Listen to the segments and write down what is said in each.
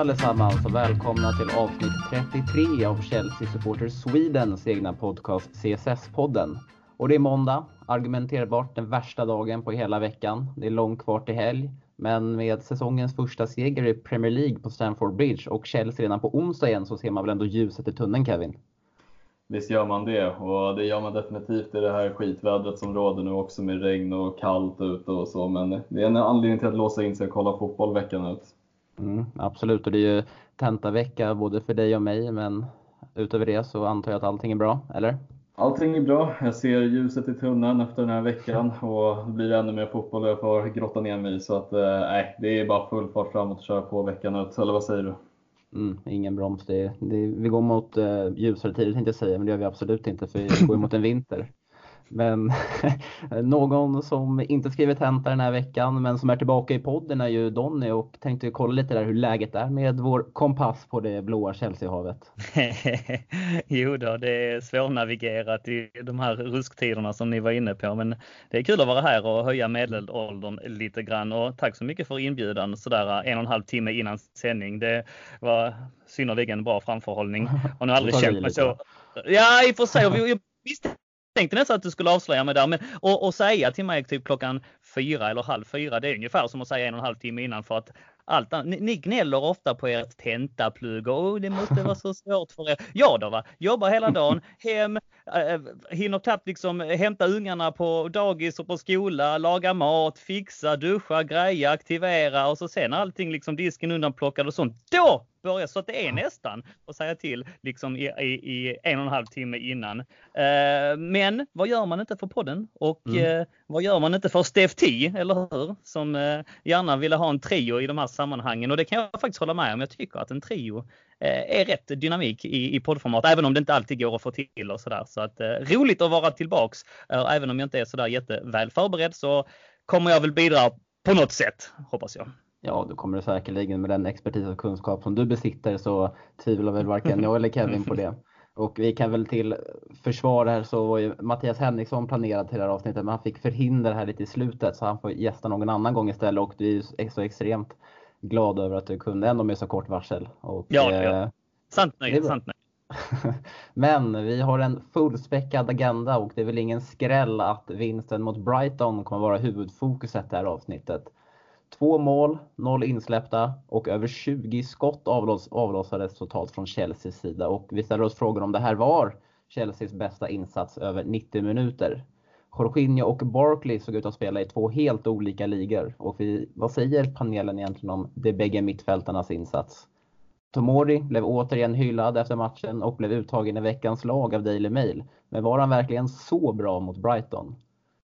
Hej allesammans och välkomna till avsnitt 33 av Chelsea Supporters Swedens egna podcast CSS-podden. Och det är måndag, argumenterbart den värsta dagen på hela veckan. Det är långt kvar till helg, men med säsongens första seger i Premier League på Stamford Bridge och Chelsea redan på onsdag igen så ser man väl ändå ljuset i tunneln Kevin? Visst gör man det och det gör man definitivt i det här skitvädret som råder nu också med regn och kallt ute och så. Men det är en anledning till att låsa in sig och kolla fotboll veckan ut. Mm, absolut, och det är ju tentavecka både för dig och mig, men utöver det så antar jag att allting är bra, eller? Allting är bra. Jag ser ljuset i tunneln efter den här veckan och det blir ännu mer fotboll jag får grotta ner mig i. Så att, eh, det är bara full fart framåt och köra på veckan ut. Eller vad säger du? Mm, ingen broms. Det, det, vi går mot uh, ljusare tider tänkte jag säga, men det gör vi absolut inte för vi går mot en vinter. Men någon som inte skrivit tenta den här veckan, men som är tillbaka i podden är ju Donny och tänkte kolla lite där hur läget är med vår kompass på det blåa Chelseahavet. jo då, det är svårnavigerat i de här rusktiderna som ni var inne på, men det är kul att vara här och höja medelåldern lite grann och tack så mycket för inbjudan sådär en och en halv timme innan sändning. Det var synnerligen bra framförhållning och nu har aldrig känt mig så. Ja, i och för sig. Jag visste tänkte nästan att du skulle avslöja mig där. Men, och, och säga till mig typ klockan fyra eller halv fyra, det är ungefär som att säga en och en halv timme innan för att allt ni, ni gnäller ofta på ert tentaplugg och oh, det måste vara så svårt för er. Ja då va, jobbar hela dagen, hem, äh, hinner knappt liksom hämta ungarna på dagis och på skola, laga mat, fixa, duscha, greja, aktivera och så sen allting liksom disken undanplockad och sånt. Då börja. Så att det är nästan att säga till liksom i, i, i en och en halv timme innan. Eh, men vad gör man inte för podden? Och mm. eh, vad gör man inte för Stef T, eller hur? Som eh, gärna ville ha en trio i de här sammanhangen. Och det kan jag faktiskt hålla med om. Jag tycker att en trio eh, är rätt dynamik i, i poddformat, även om det inte alltid går att få till och sådär. Så att eh, roligt att vara tillbaks. även om jag inte är sådär jätteväl förberedd så kommer jag väl bidra på något sätt, hoppas jag. Ja, du kommer säkerligen med den expertis och kunskap som du besitter så tvivlar väl varken jag eller Kevin på det. Och vi kan väl till försvar här så var ju Mattias Henriksson planerad till det här avsnittet men han fick förhinder här lite i slutet så han får gästa någon annan gång istället och vi är så extremt glada över att du kunde ändå med så kort varsel. Och, ja, ja. Eh, sant nöjd, sant nöjd. Men vi har en fullspäckad agenda och det är väl ingen skräll att vinsten mot Brighton kommer vara huvudfokuset det här avsnittet. Två mål, noll insläppta och över 20 skott avloss, avlossades totalt från Chelseas sida. Och vi ställer oss frågan om det här var Chelseas bästa insats över 90 minuter. Jorginho och Barkley såg ut att spela i två helt olika ligor. Och vi, vad säger panelen egentligen om de bägge mittfältarnas insats? Tomori blev återigen hyllad efter matchen och blev uttagen i veckans lag av Daily Mail. Men var han verkligen så bra mot Brighton?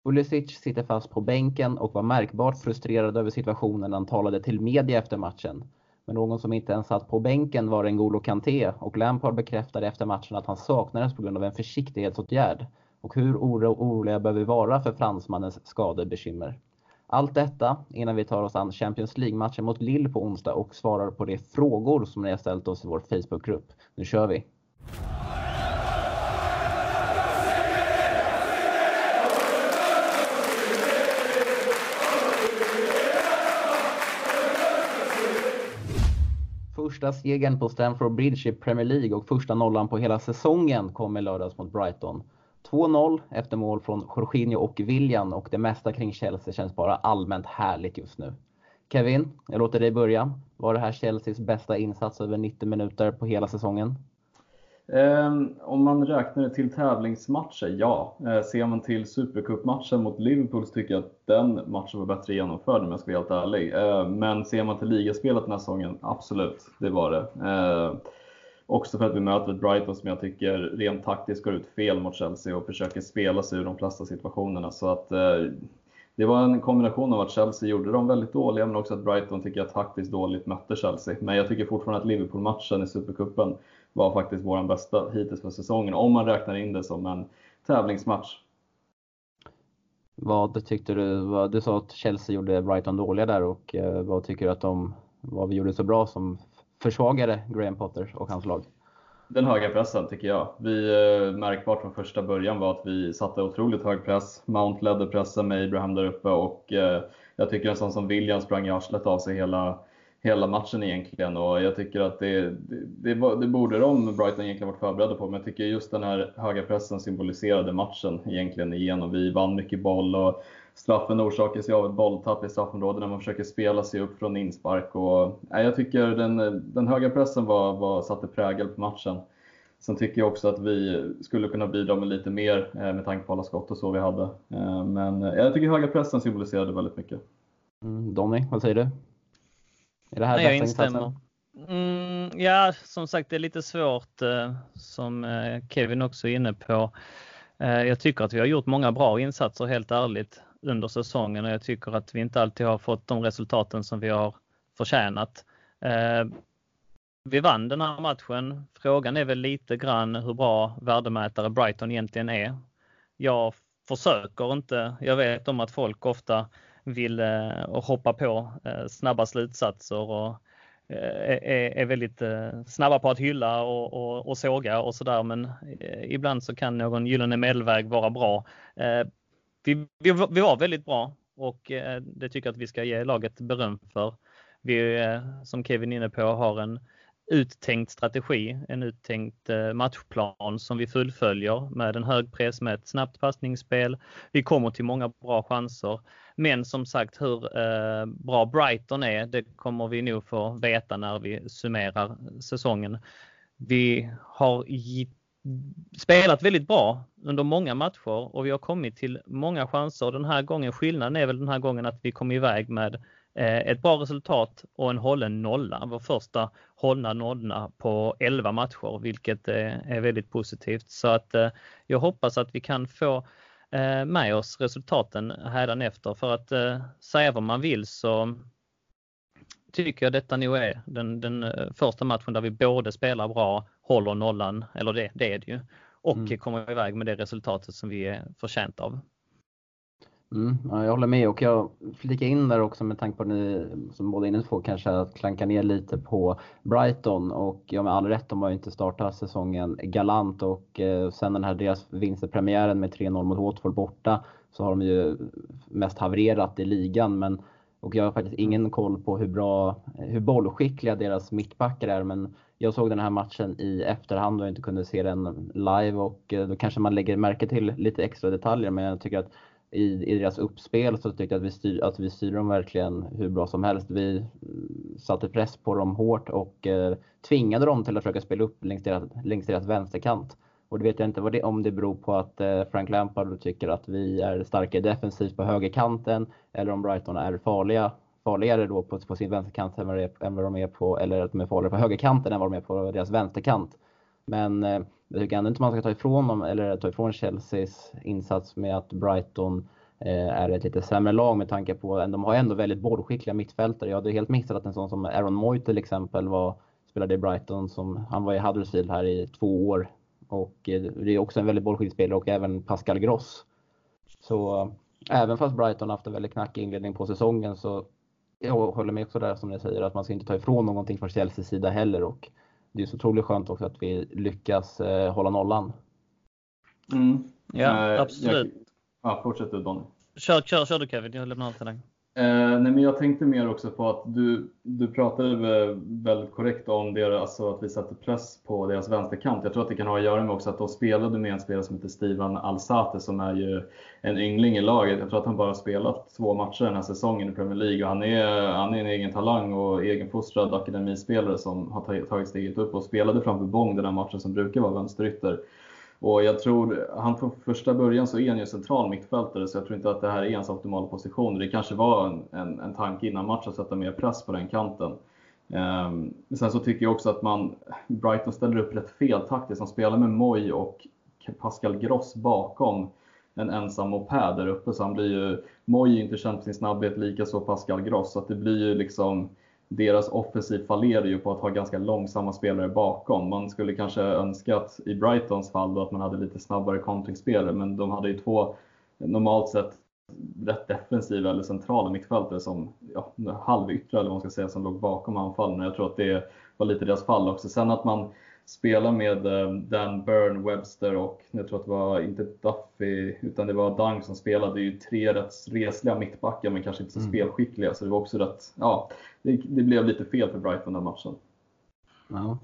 Pulisic sitter fast på bänken och var märkbart frustrerad över situationen när han talade till media efter matchen. Men någon som inte ens satt på bänken var N'Golo Kanté och Lampard bekräftade efter matchen att han saknades på grund av en försiktighetsåtgärd. Och hur oroliga bör vi vara för fransmannens skadebekymmer? Allt detta innan vi tar oss an Champions League-matchen mot Lille på onsdag och svarar på de frågor som ni har ställt oss i vår Facebookgrupp. Nu kör vi! Första segern på Stamford Bridge i Premier League och första nollan på hela säsongen kom i lördags mot Brighton. 2-0 efter mål från Jorginho och William och det mesta kring Chelsea känns bara allmänt härligt just nu. Kevin, jag låter dig börja. Var det här Chelseas bästa insats över 90 minuter på hela säsongen? Ehm, om man räknar det till tävlingsmatcher, ja. Eh, ser man till Supercup-matchen mot Liverpool så tycker jag att den matchen var bättre genomförd om jag ska vara helt ärlig. Ehm, men ser man till ligaspelet den här säsongen, absolut, det var det. Ehm, också för att vi möter ett Brighton som jag tycker rent taktiskt går ut fel mot Chelsea och försöker spela sig ur de flesta situationerna. Så att eh, det var en kombination av att Chelsea gjorde dem väldigt dåliga men också att Brighton tycker jag taktiskt dåligt mötte Chelsea. Men jag tycker fortfarande att Liverpool-matchen i Supercupen var faktiskt vår bästa hittills för säsongen, om man räknar in det som en tävlingsmatch. Vad tyckte du? Du sa att Chelsea gjorde Brighton dåliga där och eh, vad tycker du att de, vad vi gjorde så bra som försvagade Graham Potter och hans lag? Den höga pressen tycker jag. Vi eh, märkbart från första början var att vi satte otroligt hög press. Mount ledde pressen med Abraham där uppe och eh, jag tycker en sån som William sprang i arslet av sig hela hela matchen egentligen och jag tycker att det, det, det, borde de Brighton egentligen varit förberedda på men jag tycker just den här höga pressen symboliserade matchen egentligen igenom. Vi vann mycket boll och straffen orsakas ju av ett bolltapp i straffområdet när man försöker spela sig upp från inspark. Och, nej, jag tycker den, den höga pressen var, var, satte prägel på matchen. Sen tycker jag också att vi skulle kunna bidra med lite mer eh, med tanke på alla skott och så vi hade. Eh, men eh, jag tycker höga pressen symboliserade väldigt mycket. Mm, Donny, vad säger du? Är det här Nej, jag instämmer. Mm, ja, som sagt det är lite svårt eh, som Kevin också är inne på. Jag tycker att vi har gjort många bra insatser helt ärligt under säsongen och jag tycker att vi inte alltid har fått de resultaten som vi har förtjänat. Eh, vi vann den här matchen. Frågan är väl lite grann hur bra värdemätare Brighton egentligen är. Jag försöker inte. Jag vet om att folk ofta vill eh, hoppa på eh, snabba slutsatser och eh, är, väldigt eh, snabba på att hylla och, och, och såga och sådär men eh, ibland så kan någon gyllene medelväg vara bra vi, vi, vi var väldigt bra och eh, det tycker jag att vi ska ge laget beröm för. Vi, eh, som Kevin är inne på, har en uttänkt strategi, en uttänkt matchplan som vi fullföljer med en hög press med ett snabbt passningsspel. Vi kommer till många bra chanser. Men som sagt hur eh, bra Brighton är, det kommer vi nog få veta när vi summerar säsongen. Vi har spelat väldigt bra under många matcher och vi har kommit till många chanser. Den här gången, skillnaden är väl den här gången att vi kom iväg med eh, ett bra resultat och en hållen nolla. Vår första hållna nolla på 11 matcher, vilket eh, är väldigt positivt. Så att jag hoppas att vi kan få med oss resultaten efter för att säga vad man vill så tycker jag detta nog är den, den första matchen där vi både spelar bra håller nollan, eller det, det är det ju, och mm. kommer iväg med det resultatet som vi är förtjänt av. Mm, ja, jag håller med. Och jag flikar in där också med tanke på att ni som båda inne på kanske att klanka ner lite på Brighton. Och ja med all rätt, de har ju inte startat säsongen galant. Och eh, sen den här deras vinstpremiären med 3-0 mot Watford borta så har de ju mest havererat i ligan. Men och jag har faktiskt ingen koll på hur bra, hur bollskickliga deras mittbackar är. Men jag såg den här matchen i efterhand och inte kunde se den live. Och eh, då kanske man lägger märke till lite extra detaljer. Men jag tycker att i, i deras uppspel så tyckte jag att vi, styr, att vi styr dem verkligen hur bra som helst. Vi mm, satte press på dem hårt och eh, tvingade dem till att försöka spela upp längs deras, längs deras vänsterkant. Och det vet jag inte vad det, om det beror på att eh, Frank Lampard tycker att vi är starka defensivt på högerkanten eller om Brighton är farliga farligare då på, på sin vänsterkant än vad de är på, eller att de är farligare på högerkanten än vad de är på deras vänsterkant. Men eh, jag tycker ändå inte man ska ta ifrån dem, eller ta ifrån Chelseas insats med att Brighton eh, är ett lite sämre lag med tanke på att de har ändå väldigt bollskickliga mittfältare. Jag hade helt missat att en sån som Aaron Moy till exempel var, spelade i Brighton, som, han var i Huddersfield här i två år. Och eh, det är också en väldigt bollskicklig spelare och även Pascal Gross. Så även fast Brighton haft en väldigt knackig inledning på säsongen så jag håller med också där som ni säger att man ska inte ta ifrån någonting från Chelseas sida heller och det är så otroligt skönt också att vi lyckas eh, hålla nollan. Mm. Ja, uh, absolut. Jag, ja, fortsätt du Donny. Kör, kör, kör du Kevin, jag lämnar över till dig. Eh, nej, men jag tänkte mer också på att du, du pratade väldigt korrekt om det, alltså att vi sätter press på deras vänsterkant. Jag tror att det kan ha att göra med också att de spelade med en spelare som heter Steven Alsate som är ju en yngling i laget. Jag tror att han bara spelat två matcher den här säsongen i Premier League och han är, han är en egen talang och egenfostrad akademispelare som har tagit steget upp och spelade framför Bong den här matchen som brukar vara vänsterytter. Och jag tror, han från första början så är han ju central mittfältare så jag tror inte att det här är hans optimala position. Det kanske var en, en, en tanke innan matchen att sätta mer press på den kanten. Um, sen så tycker jag också att man, Brighton ställer upp rätt fel taktiskt. De spelar med Moy och Pascal Gross bakom en ensam moped där uppe. Så han blir ju, Moy är inte känd för sin snabbhet, lika så Pascal Gross. Så att det blir ju liksom deras offensiv fallerar ju på att ha ganska långsamma spelare bakom. Man skulle kanske önska att i Brightons fall då att man hade lite snabbare kontringsspelare, men de hade ju två normalt sett rätt defensiva eller centrala mittfältare som ja, halvyttra eller vad man ska säga som låg bakom anfallen. Jag tror att det var lite deras fall också. Sen att man spela med eh, Dan Burn, Webster och jag tror att det var inte Duffy utan det var Dunk som spelade. Det är ju tre rätt resliga mittbackar men kanske inte så mm. spelskickliga så det var också rätt, ja, det, det blev lite fel för Brighton den matchen. Ja.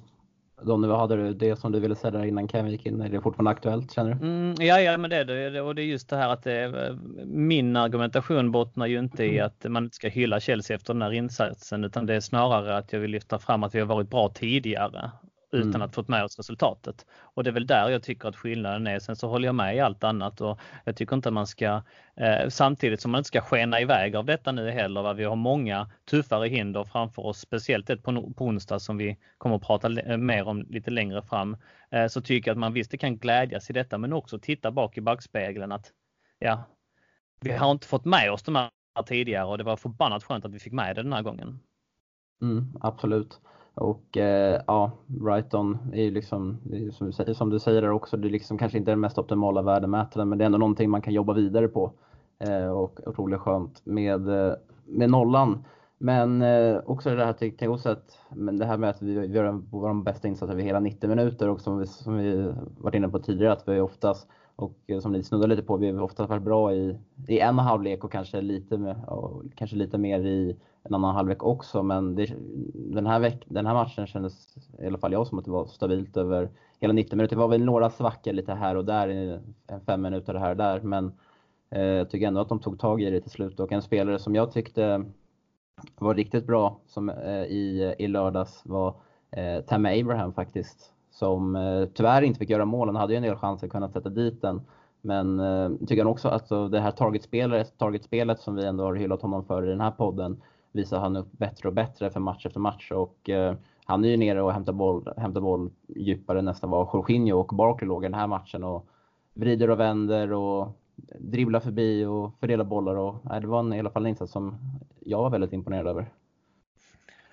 Donny, vad hade du det som du ville säga där innan Kevin gick in? Är det fortfarande aktuellt känner du? Mm, ja, ja, men det är det. Och det är just det här att det, min argumentation bottnar ju inte i att man inte ska hylla Chelsea efter den här insatsen utan det är snarare att jag vill lyfta fram att vi har varit bra tidigare utan mm. att fått med oss resultatet. Och det är väl där jag tycker att skillnaden är. Sen så håller jag med i allt annat och jag tycker inte att man ska eh, samtidigt som man inte ska skena iväg av detta nu heller. Va? Vi har många tuffare hinder framför oss, speciellt ett på, på onsdag som vi kommer att prata mer om lite längre fram. Eh, så tycker jag att man visst det kan glädjas i detta men också titta bak i backspegeln att ja, vi har inte fått med oss de här tidigare och det var förbannat skönt att vi fick med det den här gången. Mm, absolut. Och eh, ja, Brighton är ju liksom, som, du säger, som du säger där också, det är liksom kanske inte den mest optimala värdemätaren men det är ändå någonting man kan jobba vidare på. Eh, och otroligt skönt med, eh, med nollan. Men eh, också det här tycker jag också att, men det här med att vi, vi gör vår bästa insats över hela 90 minuter och som vi, som vi varit inne på tidigare att vi oftast och eh, som ni snuddar lite på, vi har oftast varit bra i, i en halvlek och kanske lite, med, och kanske lite mer i en annan halvlek också. Men det, den, här veck, den här matchen kändes, i alla fall jag, som att det var stabilt över hela 90 minuter. Det var väl några svackor lite här och där, en fem minuter här och där. Men eh, jag tycker ändå att de tog tag i det till slut. Och en spelare som jag tyckte var riktigt bra som, eh, i, i lördags var eh, Tammy Abraham faktiskt. Som eh, tyvärr inte fick göra mål. Han hade ju en del chanser att kunna sätta dit den. Men eh, tycker han också att alltså, det här targetspelet, targetspelet som vi ändå har hyllat honom för i den här podden visar han upp bättre och bättre för match efter match. Och, eh, han är ju nere och hämtar boll, hämtar boll djupare nästan vad Jorginho och Barkley låg i den här matchen. Och vrider och vänder och dribblar förbi och fördelar bollar. Och, nej, det var en, i alla fall en insats som jag var väldigt imponerad över.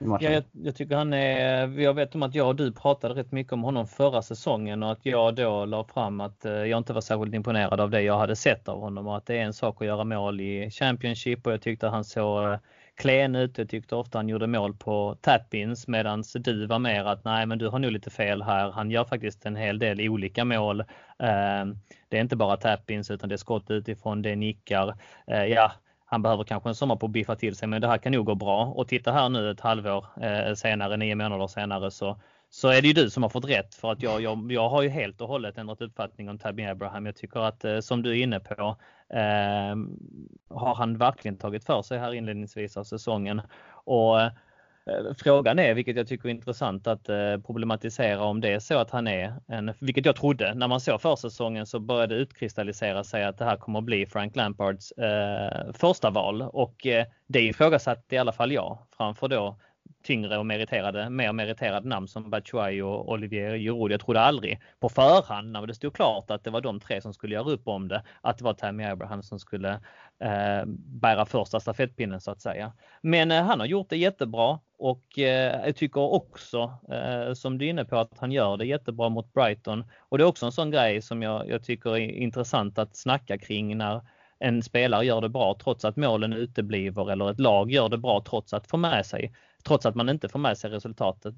Ja, jag, jag, tycker han är, jag vet om att jag och du pratade rätt mycket om honom förra säsongen och att jag då la fram att eh, jag inte var särskilt imponerad av det jag hade sett av honom och att det är en sak att göra mål i Championship och jag tyckte han såg eh, klen ut. Jag tyckte ofta han gjorde mål på tappins medan du var mer att nej men du har nog lite fel här. Han gör faktiskt en hel del olika mål. Ehm, det är inte bara tappins utan det är skott utifrån, det är nickar. Eh, ja, han behöver kanske en sommar på att biffa till sig men det här kan nog gå bra. Och titta här nu ett halvår eh, senare, nio månader senare så så är det ju du som har fått rätt för att jag, jag, jag har ju helt och hållet ändrat uppfattning om Tabby Abraham. Jag tycker att eh, som du är inne på eh, har han verkligen tagit för sig här inledningsvis av säsongen. Och eh, Frågan är, vilket jag tycker är intressant att eh, problematisera om det är så att han är en, vilket jag trodde när man såg försäsongen så började utkristallisera sig att det här kommer att bli Frank Lampards eh, första val och eh, det ifrågasatte i alla fall jag framför då tyngre och meriterade, mer meriterade namn som Batshuayi och Olivier Giroud. Jag trodde aldrig på förhand när det stod klart att det var de tre som skulle göra upp om det, att det var Tammy Abraham som skulle eh, bära första stafettpinnen så att säga. Men eh, han har gjort det jättebra och eh, jag tycker också, eh, som du är inne på, att han gör det jättebra mot Brighton. Och det är också en sån grej som jag, jag tycker är intressant att snacka kring när en spelare gör det bra trots att målen utebliver eller ett lag gör det bra trots att få med sig trots att man inte får med sig resultatet.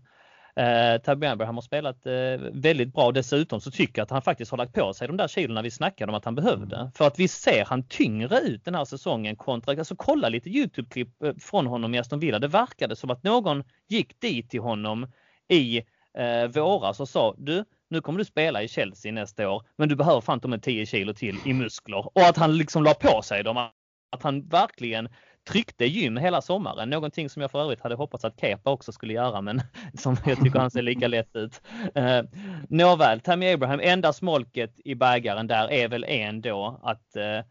Eh, Tabby Abraham har spelat eh, väldigt bra. Dessutom så tycker jag att han faktiskt har lagt på sig de där kilorna vi snackade om att han behövde. Mm. För att vi ser han tyngre ut den här säsongen kontra, alltså kolla lite Youtube-klipp eh, från honom i Aston Villa. Det verkade som att någon gick dit till honom i eh, våras och sa du, nu kommer du spela i Chelsea nästa år, men du behöver fan med 10 kilo till i muskler. Och att han liksom la på sig dem. Att han verkligen tryckte gym hela sommaren. Någonting som jag för övrigt hade hoppats att Kepa också skulle göra men som jag tycker han ser lika lätt ut. Eh, nåväl, Tammy Abraham, enda smolket i bägaren där är väl ändå att eh,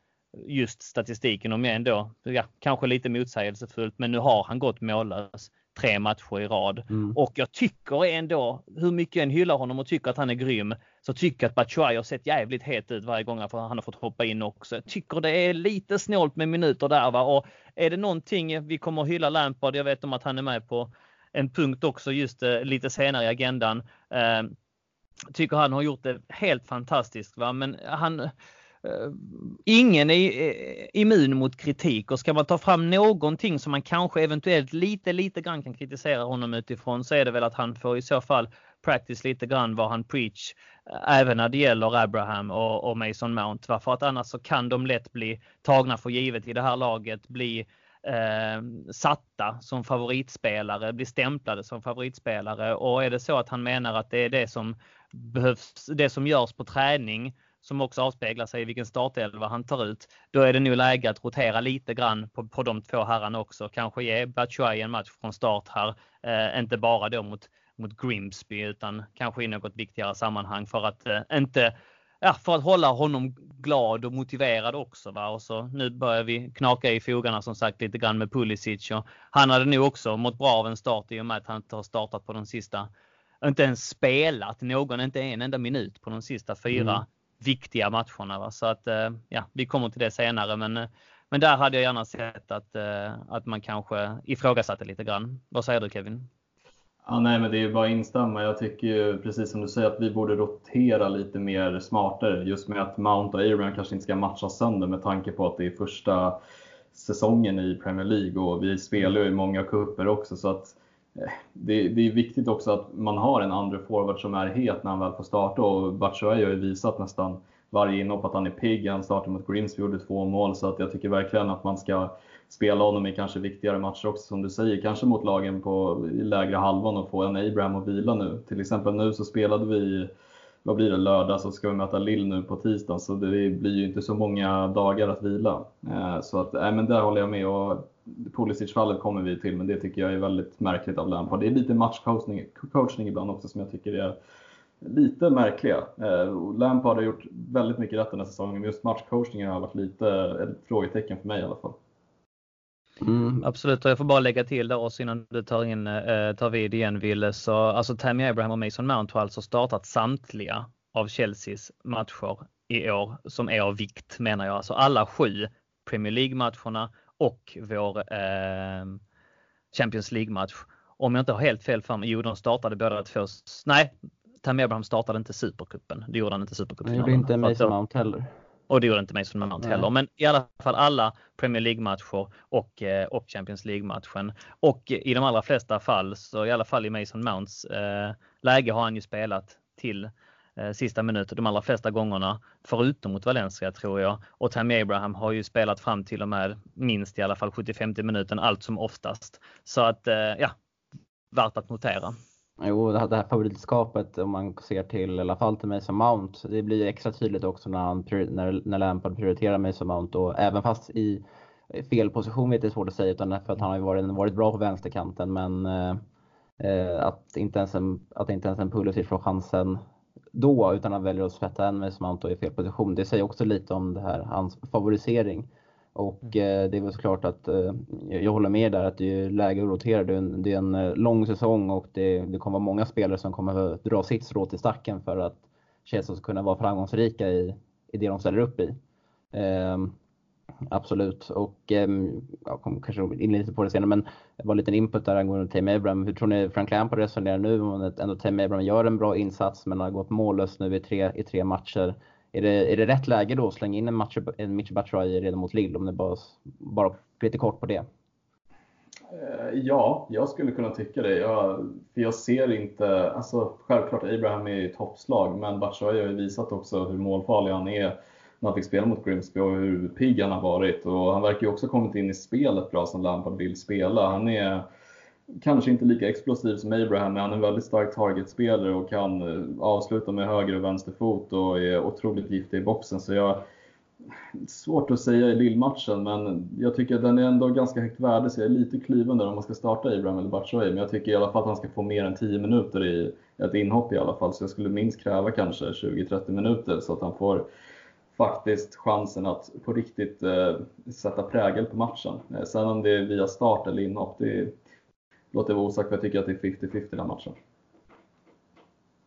just statistiken om jag ändå, ja, kanske lite motsägelsefullt, men nu har han gått mållös tre matcher i rad. Mm. Och jag tycker ändå, hur mycket jag än hyllar honom och tycker att han är grym, så tycker jag att Batshuayi har sett jävligt het ut varje gång han har fått hoppa in också. Jag tycker det är lite snålt med minuter där va. Och är det någonting vi kommer att hylla Lampard, jag vet om att han är med på en punkt också just eh, lite senare i agendan. Eh, tycker han har gjort det helt fantastiskt va. Men han Eh, ingen är eh, immun mot kritik och ska man ta fram någonting som man kanske eventuellt lite, lite grann kan kritisera honom utifrån så är det väl att han får i så fall practice lite grann vad han preach eh, även när det gäller Abraham och, och Mason Mount. För att annars så kan de lätt bli tagna för givet i det här laget, bli eh, satta som favoritspelare, bli stämplade som favoritspelare. Och är det så att han menar att det är det som behövs, det som görs på träning som också avspeglar sig i vilken startelva han tar ut. Då är det nog läge att rotera lite grann på, på de två herrarna också. Kanske ge Batshuayi en match från start här. Eh, inte bara då mot mot Grimsby utan kanske i något viktigare sammanhang för att eh, inte ja, för att hålla honom glad och motiverad också. Va? Och så nu börjar vi knaka i fogarna som sagt lite grann med Pulisic och han hade nog också mått bra av en start i och med att han inte har startat på de sista, inte ens spelat någon, inte en enda minut på de sista fyra mm viktiga matcherna. Va? Så att eh, ja, vi kommer till det senare men eh, men där hade jag gärna sett att, eh, att man kanske ifrågasatte lite grann. Vad säger du Kevin? Ja, nej, men det är bara att instämma. Jag tycker ju, precis som du säger att vi borde rotera lite mer smartare. Just med att Mount och Abraham kanske inte ska matchas sönder med tanke på att det är första säsongen i Premier League och vi spelar ju i många kupper också. Så att eh, det, det, är viktigt också att man har en andra forward som är het när han väl får starta och Batshuayi har ju visat nästan varje inhopp att han är pigg. Han startade mot Grimsby och gjorde två mål så att jag tycker verkligen att man ska spela honom i kanske viktigare matcher också som du säger, kanske mot lagen på i lägre halvan och få en Abraham att vila nu. Till exempel nu så spelade vi, vad blir det, lördag så ska vi möta Lill nu på tisdag så det blir ju inte så många dagar att vila. Eh, så att, nej, men där håller jag med och Pulisic-fallet kommer vi till men det tycker jag är väldigt märkligt av Lampard. Det är lite matchcoachning coachning ibland också som jag tycker är lite märkliga. Eh, Lampard har gjort väldigt mycket rätt den här säsongen men just matchcoachningen har varit lite ett frågetecken för mig i alla fall. Mm, absolut, och jag får bara lägga till där också innan du tar, in, eh, tar vid igen Ville. Så, alltså Tammy Abraham och Mason Mount har alltså startat samtliga av Chelseas matcher i år som är av vikt menar jag. Alltså alla sju Premier League-matcherna och vår eh, Champions League-match. Om jag inte har helt fel för mig, jo de startade båda två, nej, Tammy Abraham startade inte Supercupen. Det gjorde han inte Supercupen. Det gjorde inte Mason Mount heller. Och det gjorde inte Mason Mount heller. Men i alla fall alla Premier League-matcher och, eh, och Champions League-matchen. Och i de allra flesta fall, så i alla fall i Mason Mounts eh, läge har han ju spelat till Eh, sista minuten de allra flesta gångerna. Förutom mot Valencia tror jag. Och Tammy Abraham har ju spelat fram till och med minst i alla fall 75 minuten allt som oftast. Så att eh, ja, värt att notera. Jo, det här favoritskapet om man ser till i alla fall till Mason Mount. Det blir extra tydligt också när, han, när, när Lampard prioriterar Mason Mount och även fast i fel position vet jag svårt att säga utan för att han har varit, varit bra på vänsterkanten men eh, eh, att, inte ens en, att inte ens en Pulisic får chansen då utan han väljer att sätta en Mason Mount i fel position. Det säger också lite om det här, hans favorisering. Och mm. eh, det är väl såklart att eh, jag håller med där att det är läge att rotera. Det är en, det är en eh, lång säsong och det, det kommer vara många spelare som kommer dra sitt strå till stacken för att Chelsea ska kunna vara framgångsrika i, i det de ställer upp i. Eh, absolut. Och eh, jag kommer kanske in lite på det senare, men det var en liten input där angående Tame Abraham. Hur tror ni Frank Lampard resonerar nu om ändå Tame Abraham gör en bra insats men har gått mållös nu i tre, i tre matcher? Är det, är det rätt läge då att slänga in en, match, en Mitch Batshuayi redan mot Lille? Om det bara, bara lite kort på det. Eh, ja, jag skulle kunna tycka det. Jag, för jag ser inte, alltså självklart Abraham är i toppslag, men Batshuayi har ju visat också hur målfarlig han är han fick spela mot Grimsby och hur pigg han har varit. Och han verkar ju också kommit in i spelet bra som Lampard vill spela. Han är kanske inte lika explosiv som Abraham, men han är en väldigt stark targetspelare och kan eh, avsluta med höger och vänster fot och är otroligt giftig i boxen. Så jag, svårt att säga i Lillmatchen, men jag tycker att den är ändå ganska högt värde, så jag är lite kluven där om man ska starta Abraham eller Batshuayi. Men jag tycker i alla fall att han ska få mer än 10 minuter i ett inhopp i alla fall, så jag skulle minst kräva kanske 20-30 minuter så att han får faktiskt chansen att på riktigt eh, sätta prägel på matchen. Eh, sen om det är via start eller inhopp, det, låter vara osagt, jag tycker att det är 50-50 den matchen.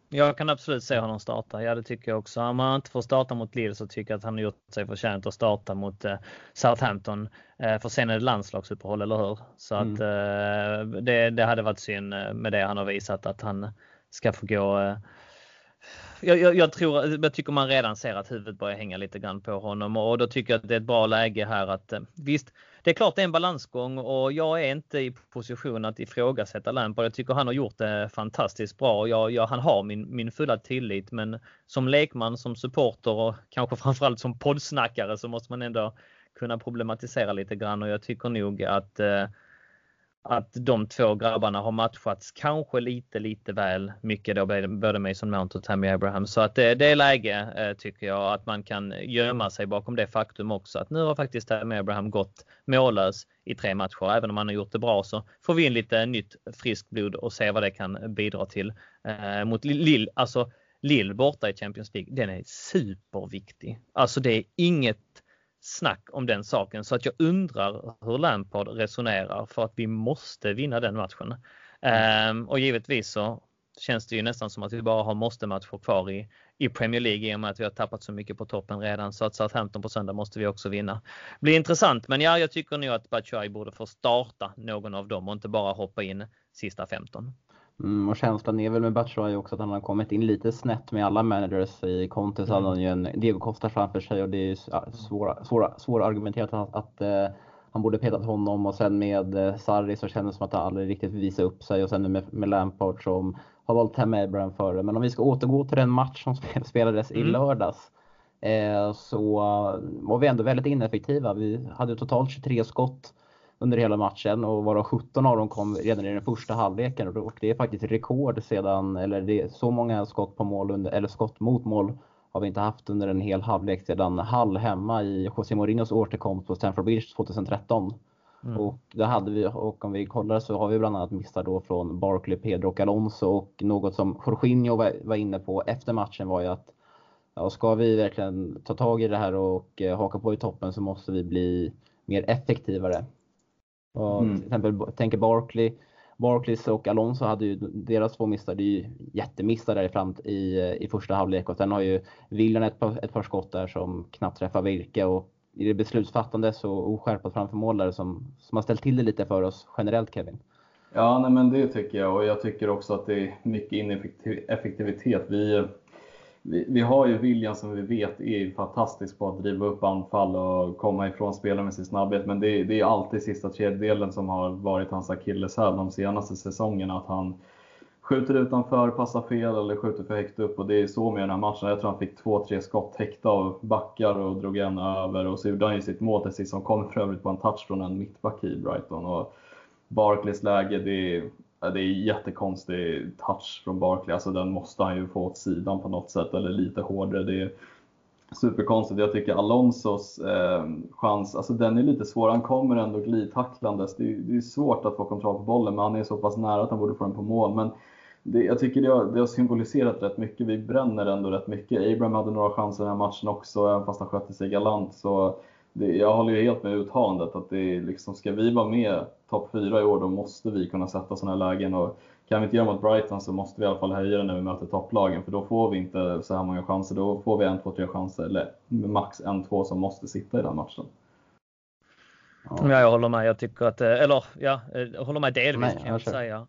Jag kan absolut se honom starta. Ja, det tycker jag också. Om han inte får starta mot Lille så tycker jag att han har gjort sig förtjänt att starta mot eh, Southampton. Eh, för sen är det landslagsuppehåll, eller hur? Så mm. att eh, det, det hade varit synd med det han har visat att han ska få gå jag, jag, jag, tror, jag tycker man redan ser att huvudet börjar hänga lite grann på honom och då tycker jag att det är ett bra läge här att eh, visst, det är klart det är en balansgång och jag är inte i position att ifrågasätta Lampard. Jag tycker han har gjort det fantastiskt bra. Jag, jag, han har min, min fulla tillit men som lekman, som supporter och kanske framförallt som poddsnackare så måste man ändå kunna problematisera lite grann och jag tycker nog att eh, att de två grabbarna har matchats kanske lite, lite väl mycket då både Mason Mount och Tammy Abraham. Så att det, det är läge eh, tycker jag att man kan gömma sig bakom det faktum också att nu har faktiskt Tammy Abraham gått mållös i tre matcher. Även om han har gjort det bra så får vi in lite nytt friskt blod och se vad det kan bidra till eh, mot Lill. Alltså Lill borta i Champions League, den är superviktig. Alltså det är inget snack om den saken så att jag undrar hur Lampard resonerar för att vi måste vinna den matchen. Mm. Och givetvis så känns det ju nästan som att vi bara har måste-matcher kvar i, i Premier League i och med att vi har tappat så mycket på toppen redan. Så att Southampton på söndag måste vi också vinna. Blir intressant, men ja, jag tycker nog att Batshuayi borde få starta någon av dem och inte bara hoppa in sista 15. Mm, och känslan är väl med Batshuayi också att han har kommit in lite snett med alla managers. I Conte så mm. hade han ju en Diego Costa framför sig och det är svåra, svåra, svåra argumenterat att, att uh, han borde petat honom och sen med uh, Sarri så kändes det som att han aldrig riktigt visade upp sig och sen med, med Lampard som har valt hem Abraham före. Men om vi ska återgå till den match som spelades mm. i lördags eh, så var vi ändå väldigt ineffektiva. Vi hade totalt 23 skott under hela matchen och varav 17 av dem kom redan i den första halvleken och det är faktiskt rekord sedan, eller det är så många skott på mål under, eller skott mot mål har vi inte haft under en hel halvlek sedan Hall hemma i José Mourinhos återkomst på Stamford Bridge 2013. Mm. Och, det hade vi, och om vi kollar så har vi bland annat missar då från Barkley, Pedro och Alonso och något som Jorginho var, inne på efter matchen var ju att ja, ska vi verkligen ta tag i det här och eh, haka på i toppen så måste vi bli mer effektivare. Och mm. Till exempel tänker Barkley. Barclays och Alonso hade ju deras två är ju jättemissar där i, fram, i, i första halvlek och sen har ju William ett ett par skott där som knappt träffar Virke och i det beslutsfattande så oskärpat framför mål där som, som har ställt till det lite för oss generellt Kevin. Ja, nej, men det tycker jag och jag tycker också att det är mycket ineffektivitet. Vi, vi, vi, har ju William som vi vet är fantastisk på att driva upp anfall och komma ifrån spelare med sin snabbhet. Men det, det är alltid sista tredjedelen som har varit hans akilleshäl de senaste säsongerna. Att han skjuter utanför, passar fel eller skjuter för högt upp. Och det är så med den här matchen. Jag tror han fick två, tre skott täckta av backar och drog en över. Och så gjorde han ju sitt mål till sist som kom för övrigt på en touch från en mittback i Brighton. Och Barclays läge, det är det är jättekonstig touch från Barkley. Alltså den måste han ju få åt sidan på något sätt eller lite hårdare. Det är superkonstigt. Jag tycker Alonsos eh, chans, alltså den är lite svår. Han kommer ändå glidtacklandes. Det, är, det är svårt att få kontroll på bollen, men han är så pass nära att han borde få den på mål. Men det, jag tycker det har, det har symboliserat rätt mycket. Vi bränner ändå rätt mycket. Abraham hade några chanser i den här matchen också, även fast han skötte sig galant. Så det, jag håller ju helt med uttalandet att det är liksom, ska vi vara med topp 4 i år då måste vi kunna sätta sådana här lägen. Och kan vi inte göra mot Brighton så måste vi i alla fall höja det när vi möter topplagen för då får vi inte så här många chanser. Då får vi en, två, tre chanser eller max en, två som måste sitta i den matchen. Ja, jag håller med. Jag tycker att, eh, eller ja, jag håller med delvis Nej, kan jag säga.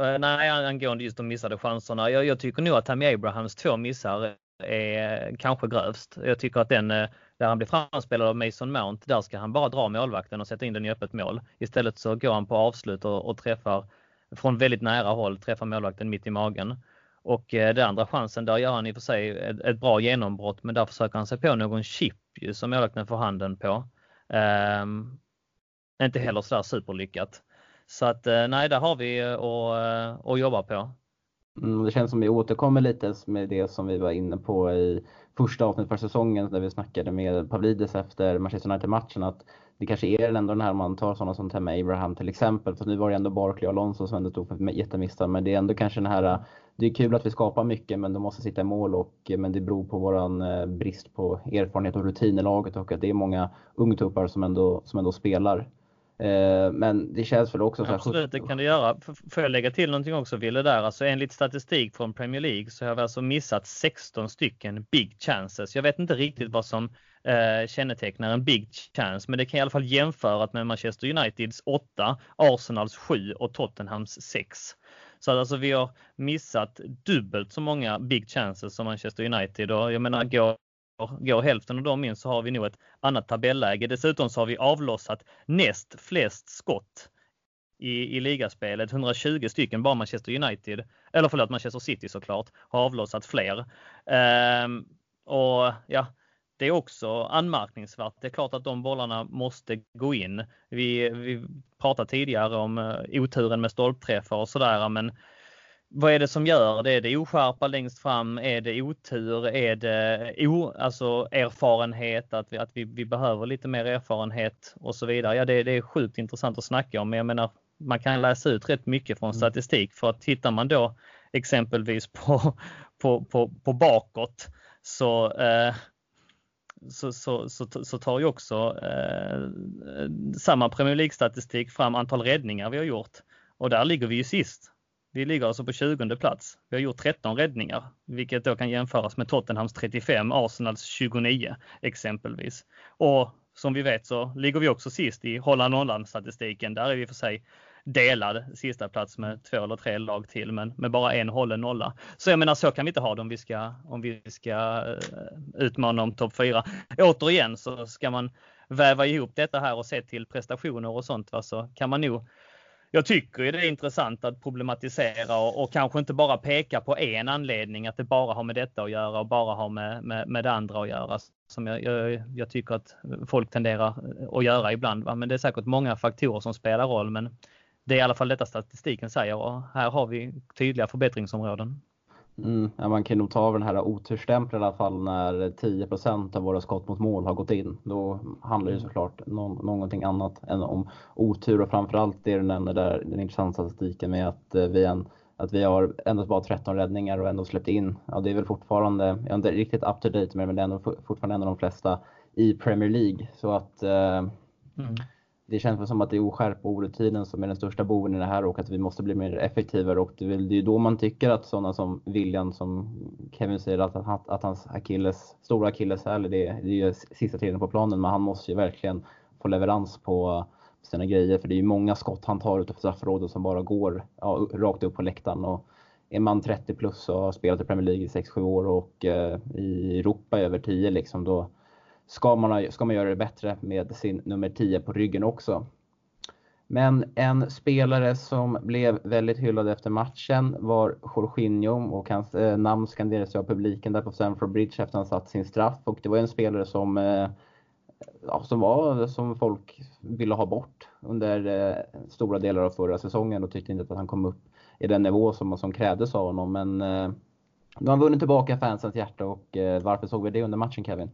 Eh, nej, angående just de missade chanserna. Jag, jag tycker nog att Tammy Abrahams två missar är kanske grövst. Jag tycker att den eh, där han blir framspelad av Mason Mount, där ska han bara dra målvakten och sätta in den i öppet mål. Istället så går han på avslut och, och träffar från väldigt nära håll, träffar målvakten mitt i magen. Och eh, den andra chansen, där gör han i och för sig ett, ett, bra genombrott, men där försöker han sig på någon chip ju, som målvakten får handen på. Um, inte heller sådär superlyckat. Så att eh, nej, där har vi eh, att jobba på. Mm, det känns som vi återkommer lite med det som vi var inne på i första avsnittet för säsongen där vi snackade med Pavlidis efter Manchester United-matchen att det kanske är ändå den här man tar sådana som Temma Abraham till exempel. För nu var det ändå Barkley och Alonso som ändå tog för jättemissar. Men det är ändå kanske den här, det är kul att vi skapar mycket men de måste sitta i mål och men det beror på våran eh, brist på erfarenhet och rutin i laget och att det är många ungtuppar som ändå, som ändå spelar. Eh, men det känns väl också så här, Absolut, det kan du göra. Får jag lägga till någonting också Ville där? Alltså enligt statistik från Premier League så har vi alltså missat 16 stycken big chances. Jag vet inte riktigt vad som eh, kännetecknar en big chance, men det kan i alla fall jämföras med Manchester Uniteds 8, Arsenals 7 och Tottenhams 6. Så att alltså vi har missat dubbelt så många big chances som Manchester United och jag menar går går hälften av dem in så har vi nog ett annat tabelläge. Dessutom så har vi avlossat näst flest skott i, i ligaspelet. 120 stycken bara Manchester United, eller förlåt Manchester City såklart, har avlossat fler. Ehm, och ja, det är också anmärkningsvärt. Det är klart att de bollarna måste gå in. Vi, vi pratade tidigare om uh, oturen med stolpträffar och sådär, men vad är det som gör det? Är det oskärpa längst fram? Är det otur? Är det o, alltså erfarenhet? Att, vi, att vi, vi behöver lite mer erfarenhet och så vidare. Ja, det, det är sjukt intressant att snacka om, men jag menar, man kan läsa ut rätt mycket från mm. statistik för att tittar man då exempelvis på, på, på, på bakåt så, eh, så, så, så, så, tar ju också eh, samma Premier League-statistik fram antal räddningar vi har gjort. Och där ligger vi ju sist. Vi ligger alltså på 20 plats. Vi har gjort 13 räddningar, vilket då kan jämföras med Tottenhams 35, Arsenals 29 exempelvis. Och som vi vet så ligger vi också sist i Holland-Holland statistiken. Där är vi för sig delad sista plats med två eller tre lag till, men med bara en hållen nolla. Så jag menar, så kan vi inte ha det om vi ska, om vi ska eh, utmana om topp 4. Återigen så ska man väva ihop detta här och se till prestationer och sånt, va? så kan man nog jag tycker det är intressant att problematisera och, och, kanske inte bara peka på en anledning, att det bara har med detta att göra och bara har med, med, med det andra att göra. Som jag, jag, jag, tycker att folk tenderar att göra ibland. Va? Men det är säkert många faktorer som spelar roll. Men det är i alla fall detta statistiken säger och här har vi tydliga förbättringsområden. Mm, ja, man kan nog ta av den här oturstämpeln i alla fall när 10% av våra skott mot mål har gått in. Då handlar det mm. såklart om någonting annat än om otur och framförallt det du nämner där, den intressanta statistiken med att eh, vi, en, att vi har endast bara 13 räddningar och ändå släppt in. Ja, det är väl fortfarande, jag är inte riktigt up to date med det, men det är ändå fortfarande en av de flesta i Premier League. Så att eh, mm det känns som att det är oskärpa och orutinen som är den största boven i det här och att vi måste bli mer effektivare och det är ju då man tycker att sådana som William, som Kevin säger, att, att, att hans Achilles, stora akilleshäl, det, det är ju sista tiden på planen, men han måste ju verkligen få leverans på sina grejer för det är ju många skott han tar utanför straffområdet som bara går ja, rakt upp på läktaren. Och är man 30 plus och har spelat i Premier League i 6-7 år och eh, i Europa över 10 liksom, då, ska man, ska man göra det bättre med sin nummer 10 på ryggen också. Men en spelare som blev väldigt hyllad efter matchen var Jorginho och hans eh, namn skanderades av publiken där på Stamford Bridge efter att han satt sin straff. Och det var en spelare som, eh, ja, som, var, som folk ville ha bort under eh, stora delar av förra säsongen och tyckte inte att han kom upp i den nivå som, som krävdes av honom. Men eh, nu har han vunnit tillbaka fansens hjärta och eh, varför såg vi det under matchen Kevin?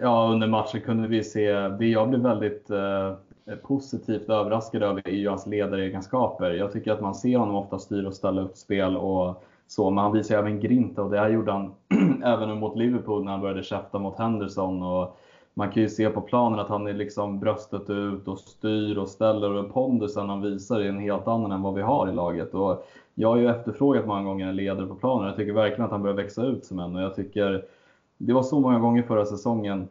Ja, under matchen kunde vi se, det jag blev väldigt eh, positivt överraskad över är ju hans ledaregenskaper. Jag tycker att man ser honom ofta styra och ställa upp spel och så, men han visar även grinta och det här gjorde han även mot Liverpool när han började käfta mot Henderson. Och man kan ju se på planen att han är liksom bröstet ut och styr och ställer och pondusen han visar är en helt annan än vad vi har i laget. Och jag har ju efterfrågat många gånger en ledare på planen. Jag tycker verkligen att han börjar växa ut som en och jag tycker det var så många gånger förra säsongen